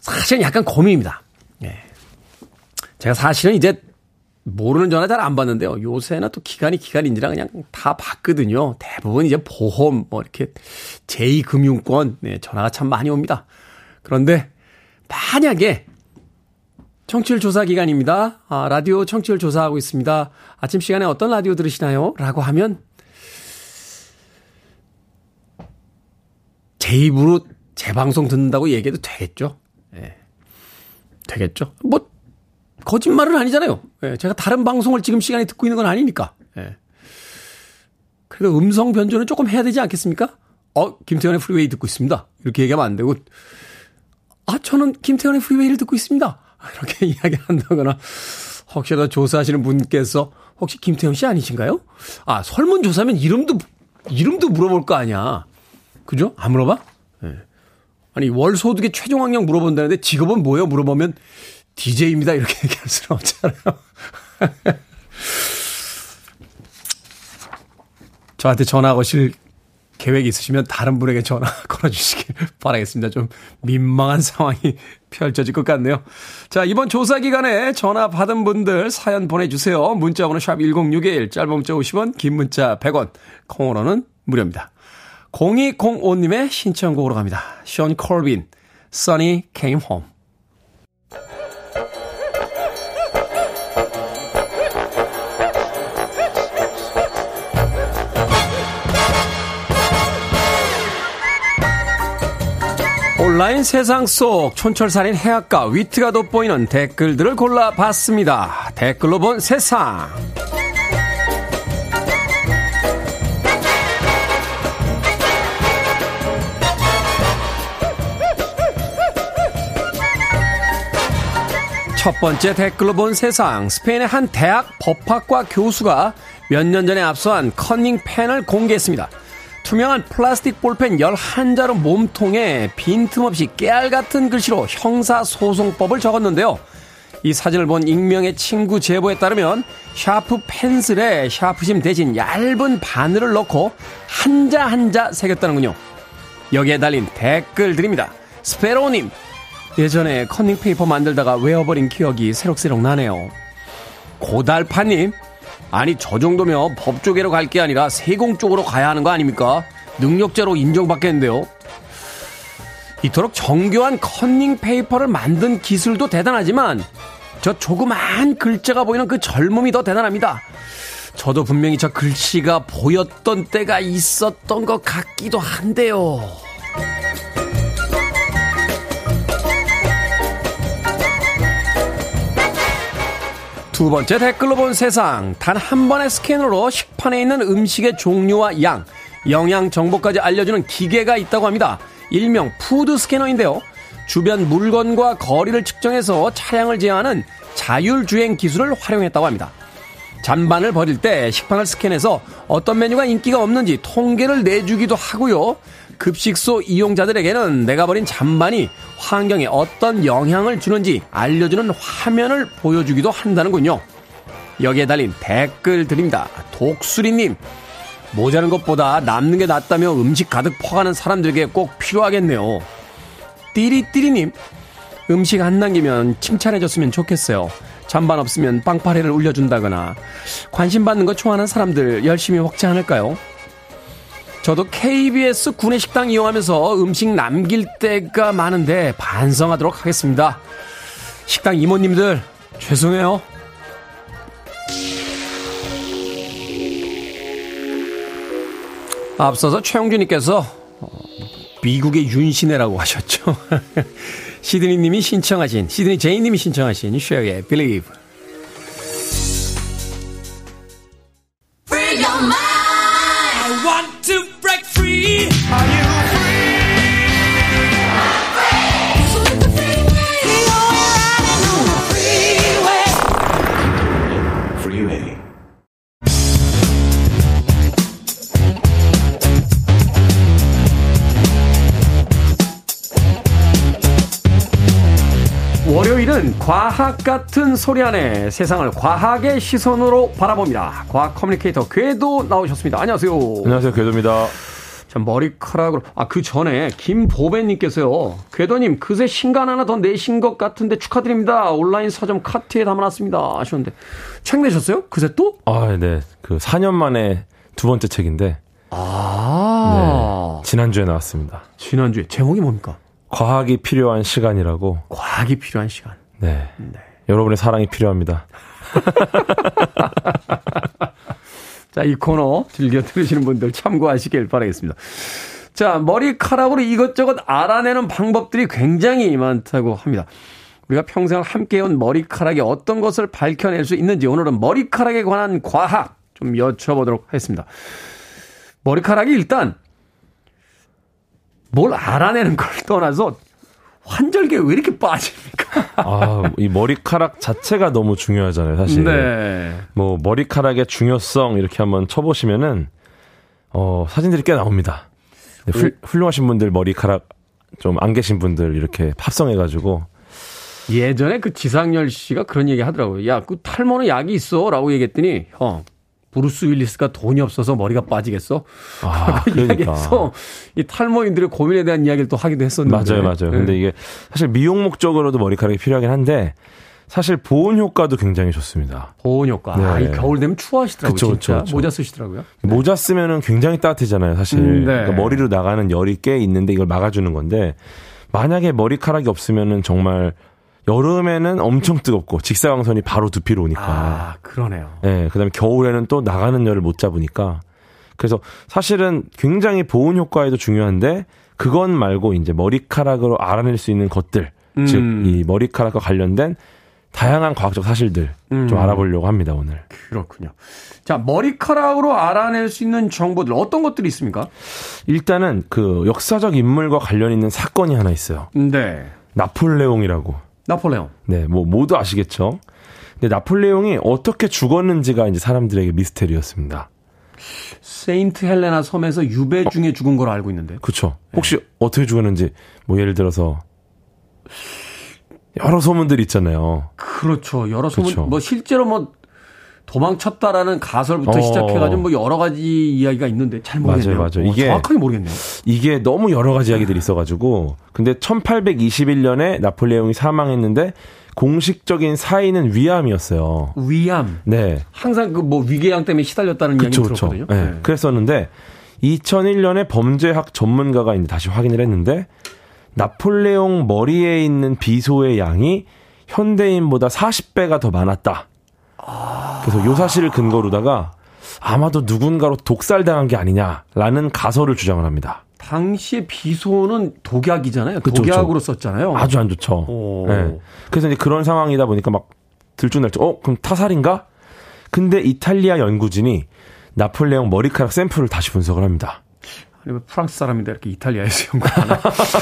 사실은 약간 고민입니다. 예. 제가 사실은 이제 모르는 전화 잘 안 받는데요. 요새는 또 기간이 기간인지라 그냥 다 받거든요. 대부분 이제 보험, 뭐 이렇게 제2금융권, 네, 전화가 참 많이 옵니다. 그런데 만약에 청취율 조사 기간입니다. 아, 라디오 청취율 조사하고 있습니다. 아침 시간에 어떤 라디오 들으시나요? 라고 하면 제 입으로 제 방송 듣는다고 얘기해도 되겠죠? 예. 네. 되겠죠? 뭐 거짓말은 아니잖아요. 예, 제가 다른 방송을 지금 시간에 듣고 있는 건 아니니까. 예. 그래도 음성 변조는 조금 해야 되지 않겠습니까? 어, 김태훈의 프리웨이 듣고 있습니다. 이렇게 얘기하면 안 되고, 아, 저는 김태훈의 프리웨이를 듣고 있습니다. 이렇게 [laughs] 이야기 한다거나, 혹시라도 조사하시는 분께서, 혹시 김태훈 씨 아니신가요? 아, 설문조사면 이름도, 이름도 물어볼 거 아니야. 그죠? 안 물어봐? 네. 아니, 월 소득에 최종 학력 물어본다는데 직업은 뭐예요? 물어보면 DJ입니다. 이렇게 [laughs] 얘기할 수는 없잖아요. [laughs] 저한테 전화 거실 계획이 있으시면 다른 분에게 전화 [laughs] 걸어주시길 바라겠습니다. 좀 민망한 상황이 펼쳐질 것 같네요. 자, 이번 조사 기간에 전화 받은 분들 사연 보내주세요. 문자번호 샵 1061, 짧은 문자 50원, 긴 문자 100원, 콩으로는 무료입니다. 0205님의 신청곡으로 갑니다. 션 콜빈, Sunny Came Home. 온라인 세상 속 촌철살인 해악과 위트가 돋보이는 댓글들을 골라봤습니다. 댓글로 본 세상. 첫 번째 댓글로 본 세상. 스페인의 한 대학 법학과 교수가 몇 년 전에 앞서한 커닝 펜을 공개했습니다. 투명한 플라스틱 볼펜 11자루 몸통에 빈틈없이 깨알 같은 글씨로 형사소송법을 적었는데요. 이 사진을 본 익명의 친구 제보에 따르면 샤프 펜슬에 샤프심 대신 얇은 바늘을 넣고 한자 한자 새겼다는군요. 여기에 달린 댓글들입니다. 스페로님, 예전에 커닝 페이퍼 만들다가 외워버린 기억이 새록새록 나네요. 고달파님, 아니 저 정도면 법 쪽으로 갈 게 아니라 세공 쪽으로 가야 하는 거 아닙니까? 능력자로 인정받겠는데요. 이토록 정교한 컨닝 페이퍼를 만든 기술도 대단하지만 저 조그만 글자가 보이는 그 젊음이 더 대단합니다. 저도 분명히 저 글씨가 보였던 때가 있었던 것 같기도 한데요. 두 번째 댓글로 본 세상. 단 한 번의 스캔으로 식판에 있는 음식의 종류와 양, 영양 정보까지 알려주는 기계가 있다고 합니다. 일명 푸드 스캐너인데요. 주변 물건과 거리를 측정해서 차량을 제어하는 자율주행 기술을 활용했다고 합니다. 잔반을 버릴 때 식판을 스캔해서 어떤 메뉴가 인기가 없는지 통계를 내주기도 하고요. 급식소 이용자들에게는 내가 버린 잔반이 환경에 어떤 영향을 주는지 알려주는 화면을 보여주기도 한다는군요. 여기에 달린 댓글들입니다. 독수리님, 모자른 것보다 남는 게 낫다며 음식 가득 퍼가는 사람들에게 꼭 필요하겠네요. 띠리띠리님, 음식 안 남기면 칭찬해줬으면 좋겠어요. 잔반 없으면 빵파레를 울려준다거나 관심 받는 거 좋아하는 사람들 열심히 먹지 않을까요? 저도 KBS 구내 식당 이용하면서 음식 남길 때가 많은데 반성하도록 하겠습니다. 식당 이모님들 죄송해요. 앞서서 최영준님께서 어, 미국의 윤신혜라고 하셨죠. [laughs] 시드니님이 신청하신 시드니 제이님이 신청하신 쉐어의 Believe. 과학 같은 소리 안에 세상을 과학의 시선으로 바라봅니다. 과학 커뮤니케이터 궤도 나오셨습니다. 안녕하세요. 안녕하세요. 궤도입니다. 자, 머리카락으로. 아, 그 전에 김보배님께서요. 궤도님, 그새 신간 하나 더 내신 것 같은데 축하드립니다. 온라인 서점 카트에 담아놨습니다. 하셨는데. 책 내셨어요? 그새 또? 아, 네. 그 4년 만에 두 번째 책인데. 아. 네. 지난주에 나왔습니다. 지난주에. 제목이 뭡니까? 과학이 필요한 시간이라고. 과학이 필요한 시간. 네. 네. 여러분의 사랑이 필요합니다. [laughs] 자, 이 코너 즐겨 들으시는 분들 참고하시길 바라겠습니다. 자, 머리카락으로 이것저것 알아내는 방법들이 굉장히 많다고 합니다. 우리가 평생 함께 해온 머리카락이 어떤 것을 밝혀낼 수 있는지 오늘은 머리카락에 관한 과학 좀 여쭤보도록 하겠습니다. 머리카락이 일단 뭘 알아내는 걸 떠나서 환절기에 왜 이렇게 빠집니까? 아, 이 머리카락 자체가 너무 중요하잖아요, 사실. 네. 뭐, 머리카락의 중요성 이렇게 한번 쳐보시면은, 어, 사진들이 꽤 나옵니다. 네, 훌, 훌륭하신 분들 머리카락 좀 안 계신 분들 이렇게 합성해가지고. 예전에 그 지상열 씨가 그런 얘기 하더라고요. 야, 그 탈모는 약이 있어. 라고 얘기했더니, 형, 브루스 윌리스가 돈이 없어서 머리가 빠지겠어? 아, [laughs] 그러니까. 이야기해서 이 탈모인들의 고민에 대한 이야기를 또 하기도 했었는데. 맞아요, 맞아요. 근데 네. 이게 사실 미용 목적으로도 머리카락이 필요하긴 한데 사실 보온 효과도 굉장히 좋습니다. 보온 효과. 네. 아, 이 겨울 되면 추워하시더라고요. 그쵸, 진짜. 그쵸. 모자 쓰시더라고요. 모자 쓰면은 굉장히 따뜻하잖아요, 사실. 음, 네. 그러니까 머리로 나가는 열이 꽤 있는데 이걸 막아주는 건데 만약에 머리카락이 없으면은 정말 여름에는 엄청 뜨겁고 직사광선이 바로 두피로 오니까. 아, 그러네요. 예, 그다음에 겨울에는 또 나가는 열을 못 잡으니까. 그래서 사실은 굉장히 보온 효과에도 중요한데 그건 말고 이제 머리카락으로 알아낼 수 있는 것들, 음. 즉이 머리카락과 관련된 다양한 과학적 사실들 음. 좀 알아보려고 합니다 오늘. 그렇군요. 자, 머리카락으로 알아낼 수 있는 정보들 어떤 것들이 있습니까? 일단은 그 역사적 인물과 관련 있는 사건이 하나 있어요. 네. 나폴레옹이라고. 나폴레옹. 네, 뭐 모두 아시겠죠. 근데 나폴레옹이 어떻게 죽었는지가 이제 사람들에게 미스테리였습니다. 세인트 헬레나 섬에서 유배 중에 죽은 걸로 알고 있는데. 그렇죠. 혹시 어떻게 죽었는지 뭐 예를 들어서 여러 소문들이 있잖아요. 그렇죠. 여러 소문 그렇죠. 뭐 실제로 뭐 도망쳤다라는 가설부터 어. 시작해가지고 뭐 여러 가지 이야기가 있는데 잘 모르겠네요. 맞아요, 맞아요. 어, 이게- 정확하게 모르겠네요. 이게 너무 여러 가지 이야기들이 있어가지고 근데 1821년에 나폴레옹이 사망했는데 공식적인 사인은 위암이었어요. 위암. 네, 항상 그 뭐 위궤양 때문에 시달렸다는 이야기 그렇죠, 그렇죠. 들었거든요. 네. 네. 그랬었는데 2001년에 범죄학 전문가가 이제 다시 확인을 했는데 나폴레옹 머리에 있는 비소의 양이 현대인보다 40배가 더 많았다. 그래서 요 사실을 근거로다가 아마도 누군가로 독살당한 게 아니냐라는 가설을 주장을 합니다. 당시에 비소는 독약이잖아요. 그쵸, 독약으로 썼잖아요. 아주 안 좋죠. 오. 네. 그래서 이제 그런 상황이다 보니까 막 들쭉날쭉, 어, 그럼 타살인가? 근데 이탈리아 연구진이 나폴레옹 머리카락 샘플을 다시 분석을 합니다. 아니면 프랑스 사람인데 이렇게 이탈리아에서 연구하나.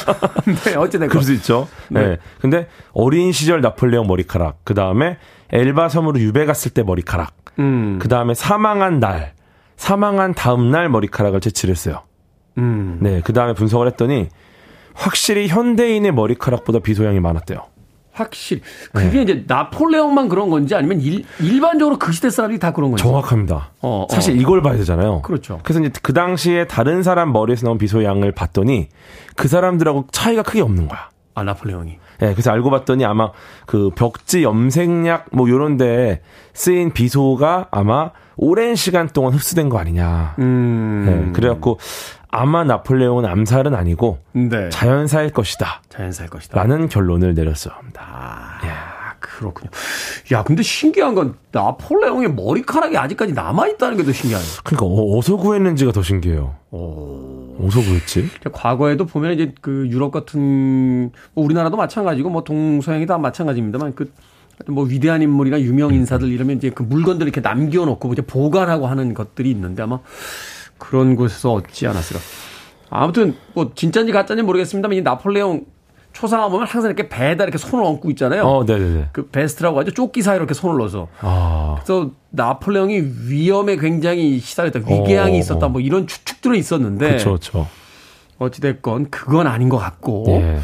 [laughs] 네, 어쨌든 그럴 수 있죠. 네. 네. 근데 어린 시절 나폴레옹 머리카락, 그 다음에 엘바 섬으로 유배 갔을 때 머리카락, 음, 그 다음에 사망한 날, 사망한 다음 날 머리카락을 채취했어요. 음. 네. 그 다음에 분석을 했더니 확실히 현대인의 머리카락보다 비소양이 많았대요. 확실히 그게 이제 나폴레옹만 그런 건지 아니면 일, 일반적으로 그 시대 사람들이 다 그런 건지. 정확합니다. 어, 어. 사실 이걸 봐야 되잖아요. 그렇죠. 그래서 이제 그 당시에 다른 사람 머리에서 나온 비소양을 봤더니 그 사람들하고 차이가 크게 없는 거야. 아 나폴레옹이. 예, 그래서 알고 봤더니 아마 그 벽지 염색약 뭐 요런 데 쓰인 비소가 아마 오랜 시간 동안 흡수된 거 아니냐. 음. 예, 그래갖고 아마 나폴레옹은 암살은 아니고 네. 자연사일 것이다. 자연사일 것이다. 라는 결론을 내렸어야 합니다. 아, 그렇군요. 야, 근데 신기한 건 나폴레옹의 머리카락이 아직까지 남아 있다는 게 더 신기하네요. 그러니까 어, 어디서 구했는지가 더 신기해요. 어디서 구했지? 과거에도 보면 이제 그 유럽 같은 뭐 우리나라도 마찬가지고 뭐 동서양이 다 마찬가지입니다만 그 뭐 위대한 인물이나 유명 인사들 이러면 이제 그 물건들 이렇게 남겨놓고 이제 보관하고 하는 것들이 있는데 아마 그런 곳에서 얻지 않았을까. 아무튼 뭐 진짜인지 가짜인지 모르겠습니다만 이 나폴레옹 초상화 보면 항상 이렇게 배에다 이렇게 손을 얹고 있잖아요. 어, 네네네. 그 베스트라고 하죠. 조끼 사이로 이렇게 손을 넣어서. 아, 그래서 나폴레옹이 위험에 굉장히 시달렸다. 위궤양이 어, 있었다. 뭐 이런 추측들은 있었는데. 그렇죠, 그렇죠. 어찌됐건 그건 아닌 것 같고. 예.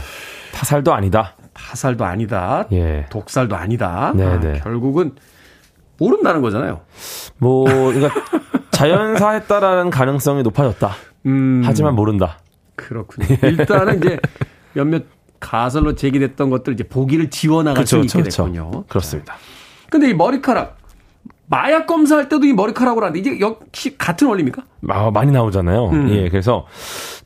타살도 아니다. 타살도 아니다. 예. 독살도 아니다. 네네. 아, 결국은 모른다는 거잖아요. 뭐, 그러니까 자연사했다라는 가능성이 높아졌다. 음, 하지만 모른다. 그렇군요. 일단은 이제 몇몇 가설로 제기됐던 것들 이제 보기를 지워나갈 수 있게 됐군요. 그렇습니다. 근데 이 머리카락 마약 검사할 때도 이 머리카락으로 하는데 이게 역시 같은 원리입니까? 아, 많이 나오잖아요. 음. 예, 그래서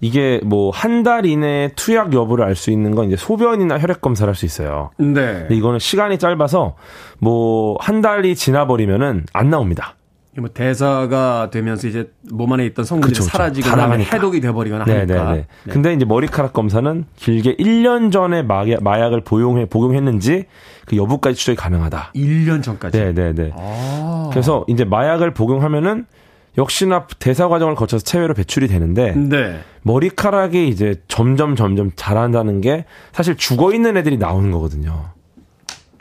이게 뭐 한 달 이내에 투약 여부를 알 수 있는 건 이제 소변이나 혈액 검사를 할 수 있어요. 네. 근데 이거는 시간이 짧아서 뭐 한 달이 지나버리면은 안 나옵니다. 뭐 대사가 되면서 이제 몸 안에 있던 성분이 사라지거나 해독이 돼버리거나 네네네. 하니까. 네. 네. 근데 이제 머리카락 검사는 길게 1년 전에 마약, 마약을 복용해 복용했는지 그 여부까지 추적이 가능하다. 1년 전까지. 네네네. 아. 그래서 이제 마약을 복용하면은 역시나 대사 과정을 거쳐서 체외로 배출이 되는데 네. 머리카락이 이제 점점 점점 자란다는 게 사실 죽어 있는 애들이 나오는 거거든요.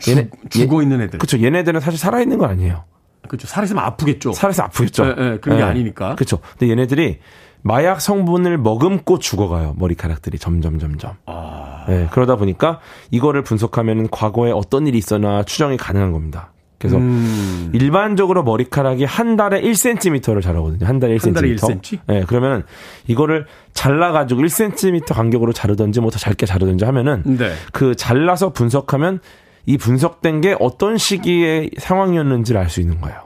얘네, 죽 어 있는 애들. 그렇죠. 얘네들은 사실 살아 있는 건 아니에요. 그렇죠. 살아있으면 아프겠죠. 살아서 아프겠죠. 네, 네, 그런 게 네. 아니니까. 그렇죠. 근데 얘네들이 마약 성분을 머금고 죽어가요. 머리카락들이 점점 점점. 아... 네, 그러다 보니까 이거를 분석하면 과거에 어떤 일이 있었나 추정이 가능한 겁니다. 그래서 음... 일반적으로 머리카락이 한 달에 1cm를 자라거든요. 한 달에 1cm. 한 달에 1cm? 네, 그러면 이거를 잘라가지고 1cm 간격으로 자르든지 뭐 더 짧게 자르든지 하면은 네. 그 잘라서 분석하면 이 분석된 게 어떤 시기의 상황이었는지를 알 수 있는 거예요.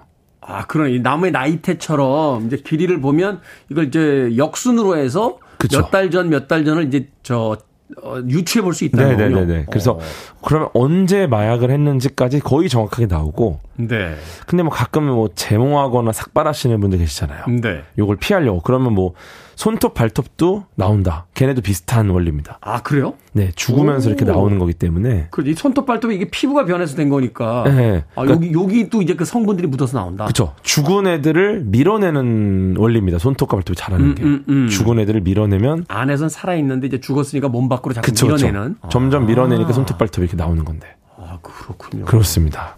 아, 그런 이 나무의 나이테처럼 이제 길이를 보면 이걸 이제 역순으로 해서 몇 달 전, 몇 달 전을 이제 저 어, 유추해 볼 수 있다는 거군요. 네네네. 그래서 어. 그러면 언제 마약을 했는지까지 거의 정확하게 나오고. 네. 근데 뭐 가끔은 뭐 제몽하거나 삭발하시는 분들 계시잖아요. 네. 요걸 피하려고. 그러면 뭐 손톱, 발톱도 나온다. 걔네도 비슷한 원리입니다. 아, 그래요? 네, 죽으면서 오. 이렇게 나오는 거기 때문에. 그, 이 손톱, 발톱이 이게 피부가 변해서 된 거니까. 네. 아, 그러니까, 여기, 여기 또 이제 그 성분들이 묻어서 나온다. 그쵸. 죽은 애들을 밀어내는 원리입니다. 손톱과 발톱이 자라는 음, 게. 음, 음. 죽은 애들을 밀어내면. 안에선 살아 있는데 이제 죽었으니까 몸 밖으로 자꾸 그쵸, 밀어내는. 그쵸. 점점 밀어내니까 아. 손톱, 발톱이 이렇게 나오는 건데. 아, 그렇군요. 그렇습니다.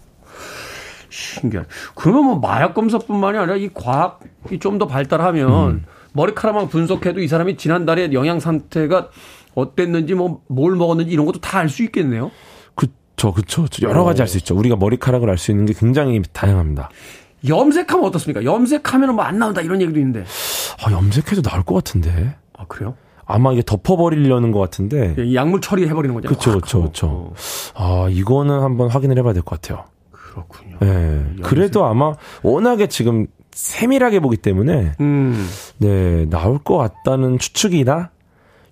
신기하네. 그러면 뭐 마약 검사뿐만이 아니라 이 과학이 좀 더 발달하면 음. 머리카락만 분석해도 이 사람이 지난달에 영양 상태가 어땠는지 뭐 뭘 먹었는지 이런 것도 다 알 수 있겠네요. 그쵸, 그쵸. 여러 가지 알 수 있죠. 우리가 머리카락을 알 수 있는 게 굉장히 다양합니다. 염색하면 어떻습니까? 염색하면 뭐 안 나온다 이런 얘기도 있는데. 아, 염색해도 나을 것 같은데. 아, 그래요? 아마 이게 덮어버리려는 것 같은데. 예, 약물 처리해버리는 거죠. 그쵸, 그쵸, 그쵸. 아, 이거는 한번 확인을 해봐야 될 것 같아요. 그렇군요. 예. 네. 그래도 아마 워낙에 지금 세밀하게 보기 때문에 음. 네 나올 것 같다는 추측이나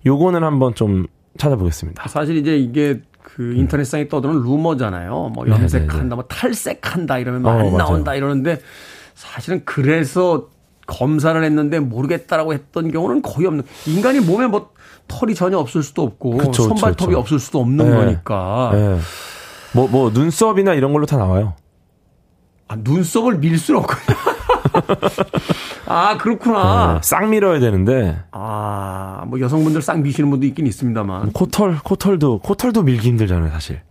요거는 한번 좀 찾아보겠습니다. 사실 이제 이게 그 인터넷상에 떠도는 루머잖아요. 뭐 네, 염색한다, 네, 네. 뭐 탈색한다 이러면 어, 안 나온다 이러는데 사실은 그래서 검사를 했는데 모르겠다라고 했던 경우는 거의 없는. 인간이 몸에 뭐 털이 전혀 없을 수도 없고 그쵸, 손발톱이 그쵸. 없을 수도 없는 네. 거니까. 네. 뭐, 뭐, 눈썹이나 이런 걸로 다 나와요. 아, 눈썹을 밀 수는 없거든요. [laughs] 아, 그렇구나. 네, 싹 밀어야 되는데. 아, 뭐 여성분들 싹 미시는 분도 있긴 있습니다만. 코털, 코털도, 코털도 밀기 힘들잖아요, 사실.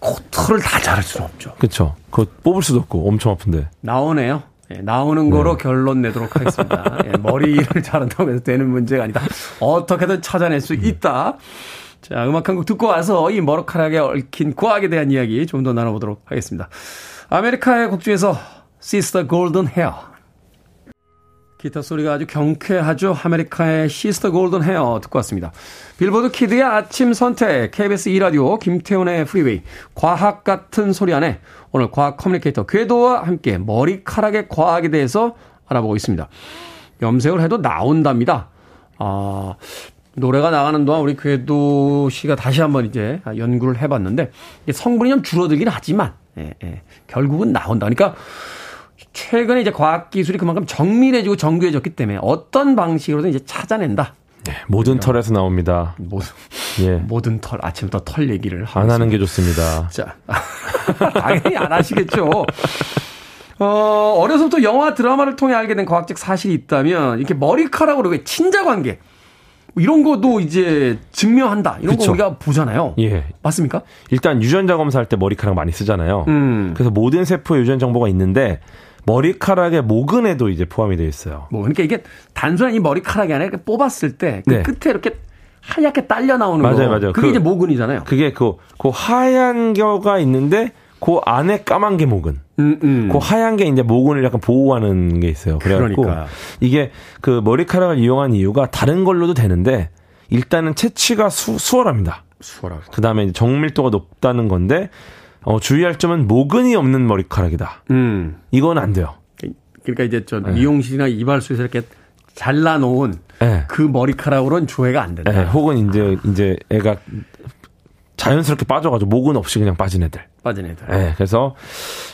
코털을 다 자를 수는 없죠. 그쵸. 그거 뽑을 수도 없고 엄청 아픈데. 나오네요. 예, 나오는 거로 네. 결론 내도록 하겠습니다. [laughs] 예, 머리를 자른다고 해서 되는 문제가 아니다. 어떻게든 찾아낼 수 음. 있다. 자, 음악 한 곡 듣고 와서 이 머리카락에 얽힌 과학에 대한 이야기 좀 더 나눠보도록 하겠습니다. 아메리카의 곡 중에서 Sister Golden Hair. 기타 소리가 아주 경쾌하죠. 아메리카의 Sister Golden Hair 듣고 왔습니다. 빌보드 키드의 아침 선택, KBS 2라디오, 김태훈의 프리웨이, 과학 같은 소리 하네 오늘 과학 communicator 궤도와 함께 머리카락의 과학에 대해서 알아보고 있습니다. 염색을 해도 나온답니다. 아, 노래가 나가는 동안 우리 궤도 씨가 다시 한번 이제 연구를 해봤는데 성분이 좀 줄어들긴 하지만 예, 예, 결국은 나온다. 그러니까 최근에 이제 과학 기술이 그만큼 정밀해지고 정교해졌기 때문에 어떤 방식으로든 이제 찾아낸다. 네, 모든 털에서 나옵니다. 모든, 예. 모든 털, 아침부터 털 얘기를 안 하는 게 좋습니다. 자, [laughs] 당연히 안 하시겠죠. 어, 어려서부터 영화 드라마를 통해 알게 된 과학적 사실이 있다면, 이렇게 머리카락으로 왜 친자 관계, 뭐 이런 것도 이제 증명한다. 이런 그쵸. 거 우리가 보잖아요. 예. 맞습니까? 일단 유전자 검사할 때 머리카락 많이 쓰잖아요. 음. 그래서 모든 세포에 유전 정보가 있는데 머리카락의 모근에도 이제 포함이 되어 있어요. 뭐 그러니까 이게 단순한 이 머리카락이 아니라 이렇게 뽑았을 때그 네. 끝에 이렇게 하얗게 딸려 나오는 맞아요, 거. 맞아요. 그게 그, 이제 모근이잖아요. 그게 그, 그 하얀 겨가 있는데 그 안에 까만 게 모근. 음, 음. 그 하얀 게 이제 모근을 약간 보호하는 게 있어요. 그래갖고 그러니까. 이게 그 머리카락을 이용한 이유가 다른 걸로도 되는데 일단은 채취가 수, 수월합니다. 수월하고. 그 다음에 정밀도가 높다는 건데 어, 주의할 점은 모근이 없는 머리카락이다. 음. 이건 안 돼요. 그러니까 이제 저 네. 미용실이나 이발소에서 이렇게 잘라놓은 네. 그 머리카락으로는 조회가 안 된다. 네. 혹은 이제 이제 애가 자연스럽게 빠져가지고 목은 없이 그냥 빠진 애들. 빠진 애들. 네. 그래서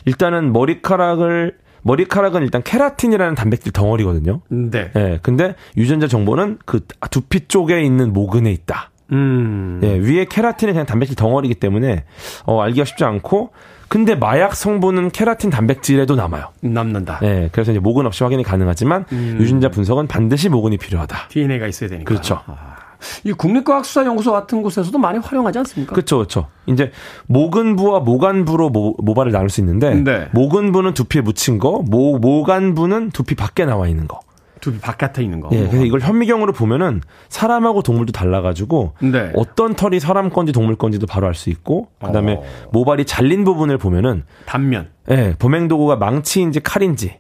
일단은 머리카락을 머리카락은 일단 케라틴이라는 단백질 덩어리거든요. 네. 예. 근데 유전자 정보는 그 두피 쪽에 있는 모근에 있다. 음. 예, 위에 케라틴은 그냥 단백질 덩어리이기 때문에 어, 알기가 쉽지 않고 근데 마약 성분은 케라틴 단백질에도 남아요. 남는다. 예, 그래서 이제 모근 없이 확인이 가능하지만 음. 유전자 분석은 반드시 모근이 필요하다. DNA가 있어야 되니까. 그렇죠. 아. 이 국립과학수사연구소 같은 곳에서도 많이 활용하지 않습니까? 그렇죠, 그렇죠. 이제 모근부와 모간부로 모, 모발을 나눌 수 있는데 네. 모근부는 두피에 묻힌 거, 모 모간부는 두피 밖에 나와 있는 거. 두피 바깥에 있는 거. 예, 그래서 이걸 현미경으로 보면은 사람하고 동물도 달라가지고 네. 어떤 털이 사람 건지 동물 건지도 바로 알 수 있고 그다음에 어. 모발이 잘린 부분을 보면은 단면. 예, 범행 도구가 망치인지 칼인지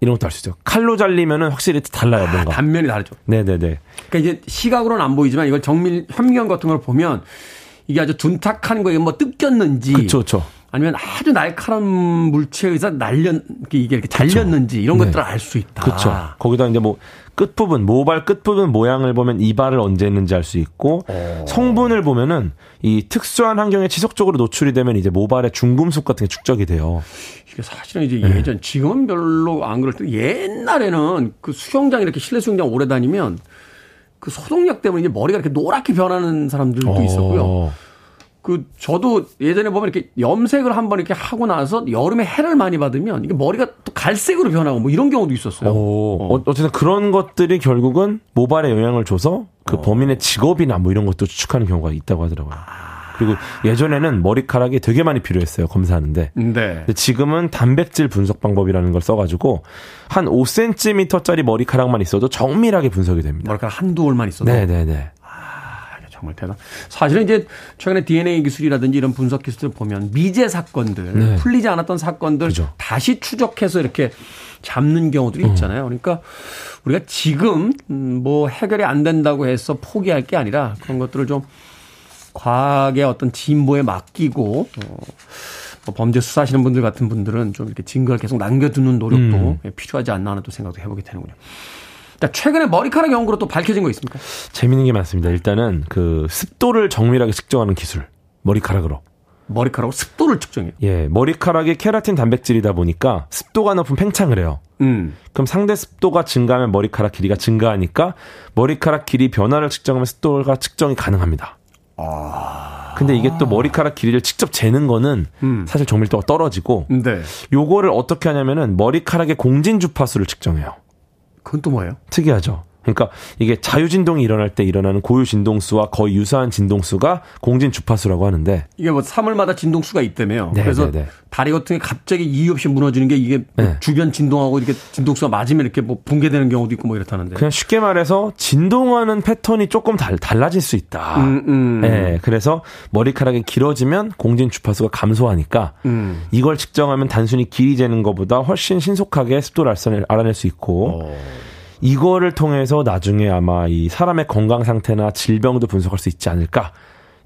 이런 것도 알 수 있어요. 칼로 잘리면은 확실히 달라요, 뭔가. 단면이 다르죠. 네네네. 그러니까 이제 시각으로는 안 보이지만 이걸 정밀 현미경 같은 걸 보면 이게 아주 둔탁한 거에 뭐 뜯겼는지 그쵸, 그쵸. 아니면 아주 날카로운 물체에 의해서 날렸 이게 이렇게 잘렸는지 이런 네. 것들을 알 수 있다. 그쵸. 거기다 이제 뭐 끝부분, 모발 끝부분 모양을 보면 이발을 언제 했는지 알 수 있고 어. 성분을 보면은 이 특수한 환경에 지속적으로 노출이 되면 이제 모발에 중금속 같은 게 축적이 돼요. 이게 사실은 이제 네. 예전 지금은 별로 안 그럴 때 옛날에는 그 수영장 이렇게 실내 수영장 오래 다니면 그 소독약 때문에 이제 머리가 이렇게 노랗게 변하는 사람들도 있었고요. 어. 그 저도 예전에 보면 이렇게 염색을 한번 이렇게 하고 나서 여름에 해를 많이 받으면 이게 머리가 또 갈색으로 변하고 뭐 이런 경우도 있었어요. 어, 어쨌든 그런 것들이 결국은 모발에 영향을 줘서 어. 그 범인의 직업이나 뭐 이런 것도 추측하는 경우가 있다고 하더라고요. 아. 그리고 예전에는 머리카락이 되게 많이 필요했어요, 검사하는데. 네. 근데 지금은 단백질 분석 방법이라는 걸 써가지고 한 5cm짜리 머리카락만 있어도 정밀하게 분석이 됩니다. 머리카락 한두 올만 있어도 네네네. 정말 대단. 사실은 이제 최근에 DNA 기술이라든지 이런 분석 기술을 보면 미제 사건들, 네. 풀리지 않았던 사건들 그죠. 다시 추적해서 이렇게 잡는 경우들이 있잖아요. 그러니까 우리가 지금 음, 뭐 해결이 안 된다고 해서 포기할 게 아니라 그런 것들을 좀 과학의 어떤 진보에 맡기고 어, 뭐 범죄 수사하시는 분들 같은 분들은 좀 이렇게 증거를 계속 남겨두는 노력도 음. 필요하지 않나 하는 또 생각도 해보게 되는군요. 자, 최근에 머리카락 연구로 또 밝혀진 거 있습니까? 재밌는 게 많습니다. 일단은 그 습도를 정밀하게 측정하는 기술. 머리카락으로. 머리카락으로 습도를 측정해요. 예, 머리카락이 케라틴 단백질이다 보니까 습도가 높은 팽창을 해요. 음. 그럼 상대 습도가 증가하면 머리카락 길이가 증가하니까 머리카락 길이 변화를 측정하면 습도가 측정이 가능합니다. 근데 이게 또 머리카락 길이를 직접 재는 거는 음. 사실 정밀도가 떨어지고 네. 요거를 어떻게 하냐면은 머리카락의 공진 주파수를 측정해요. 그건 또 뭐예요? 특이하죠. 그러니까 이게 자유 진동이 일어날 때 일어나는 고유 진동수와 거의 유사한 진동수가 공진 주파수라고 하는데 이게 뭐 사물마다 진동수가 있다며요. 네, 그래서 네, 네. 다리 같은 게 갑자기 이유 없이 무너지는 게 이게 뭐 네. 주변 진동하고 이렇게 진동수가 맞으면 이렇게 뭐 붕괴되는 경우도 있고 뭐 이렇다는데. 그냥 쉽게 말해서 진동하는 패턴이 조금 달, 달라질 수 있다. 음, 음. 네, 그래서 머리카락이 길어지면 공진 주파수가 감소하니까 음. 이걸 측정하면 단순히 길이 재는 것보다 훨씬 신속하게 습도를 알아낼, 알아낼 수 있고 어. 이거를 통해서 나중에 아마 이 사람의 건강 상태나 질병도 분석할 수 있지 않을까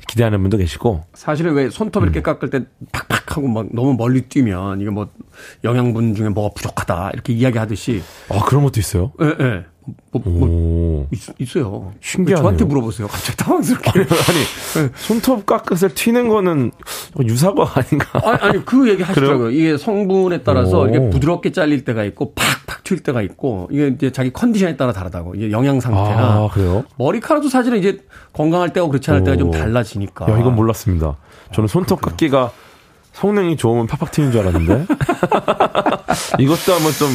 기대하는 분도 계시고 사실은 왜 손톱 이렇게 깎을 때 팍팍 하고 막 너무 멀리 뛰면 이게 뭐 영양분 중에 뭐가 부족하다 이렇게 이야기하듯이 아 그런 것도 있어요. 예, 예. 뭐, 뭐 오. 있, 어요 신기하네요. 저한테 물어보세요. 갑자기 당황스럽게. 아니 손톱 깎으슬 튀는 거는 유사과 아닌가? 아니, 아니 그 얘기 하시더라고요. 이게 성분에 따라서 오. 이게 부드럽게 잘릴 때가 있고 팍팍 튈 때가 있고 이게 이제 자기 컨디션에 따라 다르다고. 이게 영양 상태나 아 그래요? 머리카락도 사실은 이제 건강할 때하고 그렇지 않을 때가 좀 오. 달라지니까. 야 이건 몰랐습니다. 저는 손톱 깎기가 성능이 좋으면 팍팍 튀는 줄 알았는데 [laughs] 이것도 한번 좀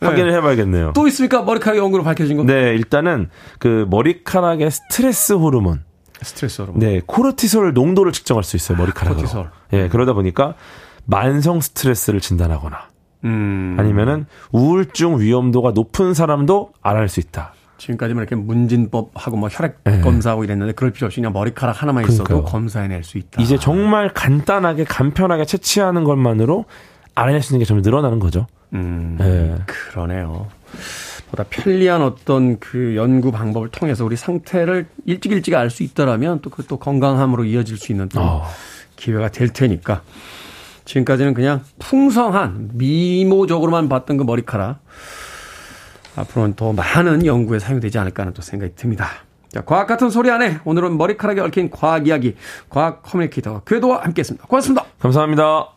확인을 해봐야겠네요. 또 있습니까? 머리카락 연구로 밝혀진 거? 네 일단은 그 머리카락의 스트레스 호르몬 스트레스 여러분. 네, 코르티솔 농도를 측정할 수 있어요, 머리카락으로. 코르티솔. 예, 그러다 보니까 만성 스트레스를 진단하거나 음. 아니면은 우울증 위험도가 높은 사람도 알아낼 수 있다. 지금까지만 이렇게 문진법하고 뭐 혈액 네. 검사하고 이랬는데 그럴 필요 없이 그냥 머리카락 하나만 있어도 그러니까요. 검사해낼 수 있다. 이제 정말 간단하게 간편하게 채취하는 것만으로 알아낼 수 있는 게 점점 늘어나는 거죠. 음. 예. 그러네요. 보다 편리한 어떤 그 연구 방법을 통해서 우리 상태를 일찍 일찍 알 수 있더라면 또그또 건강함으로 이어질 수 있는 또 어. 기회가 될 테니까 지금까지는 그냥 풍성한 미모적으로만 봤던 그 머리카락 앞으로는 더 많은 연구에 사용되지 않을까 하는 또 생각이 듭니다. 자, 과학 같은 소리 안에 오늘은 머리카락에 얽힌 과학 이야기, 과학 communicator 궤도와 함께 했습니다. 고맙습니다. 감사합니다.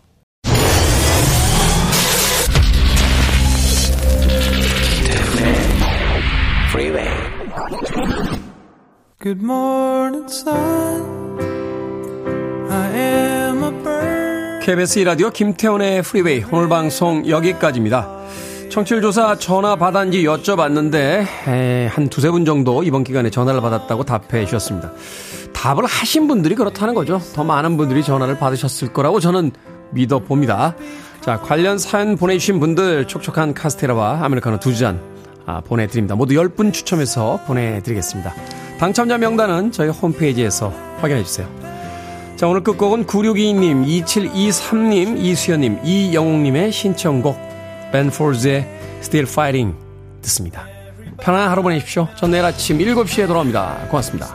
Good morning, sun. I am a bird. KBS 라디오 김태훈의 프리웨이 오늘 방송 여기까지입니다. 청취율 조사 전화 받았는지 여쭤봤는데 에, 한 두세 분 정도 이번 기간에 전화를 받았다고 답해 주셨습니다. 답을 하신 분들이 그렇다는 거죠. 더 많은 분들이 전화를 받으셨을 거라고 저는 믿어봅니다. 자, 관련 사연 보내주신 분들 촉촉한 카스테라와 아메리카노 두잔 아, 보내드립니다. 모두 10분 추첨해서 보내드리겠습니다. 당첨자 명단은 저희 홈페이지에서 확인해 주세요. 자, 오늘 끝곡은 9622님, 2723님, 이수연님, 이영웅님의 신청곡 벤 포즈의 Still Fighting 듣습니다. 편안한 하루 보내십시오. 전 내일 아침 7시에 돌아옵니다. 고맙습니다.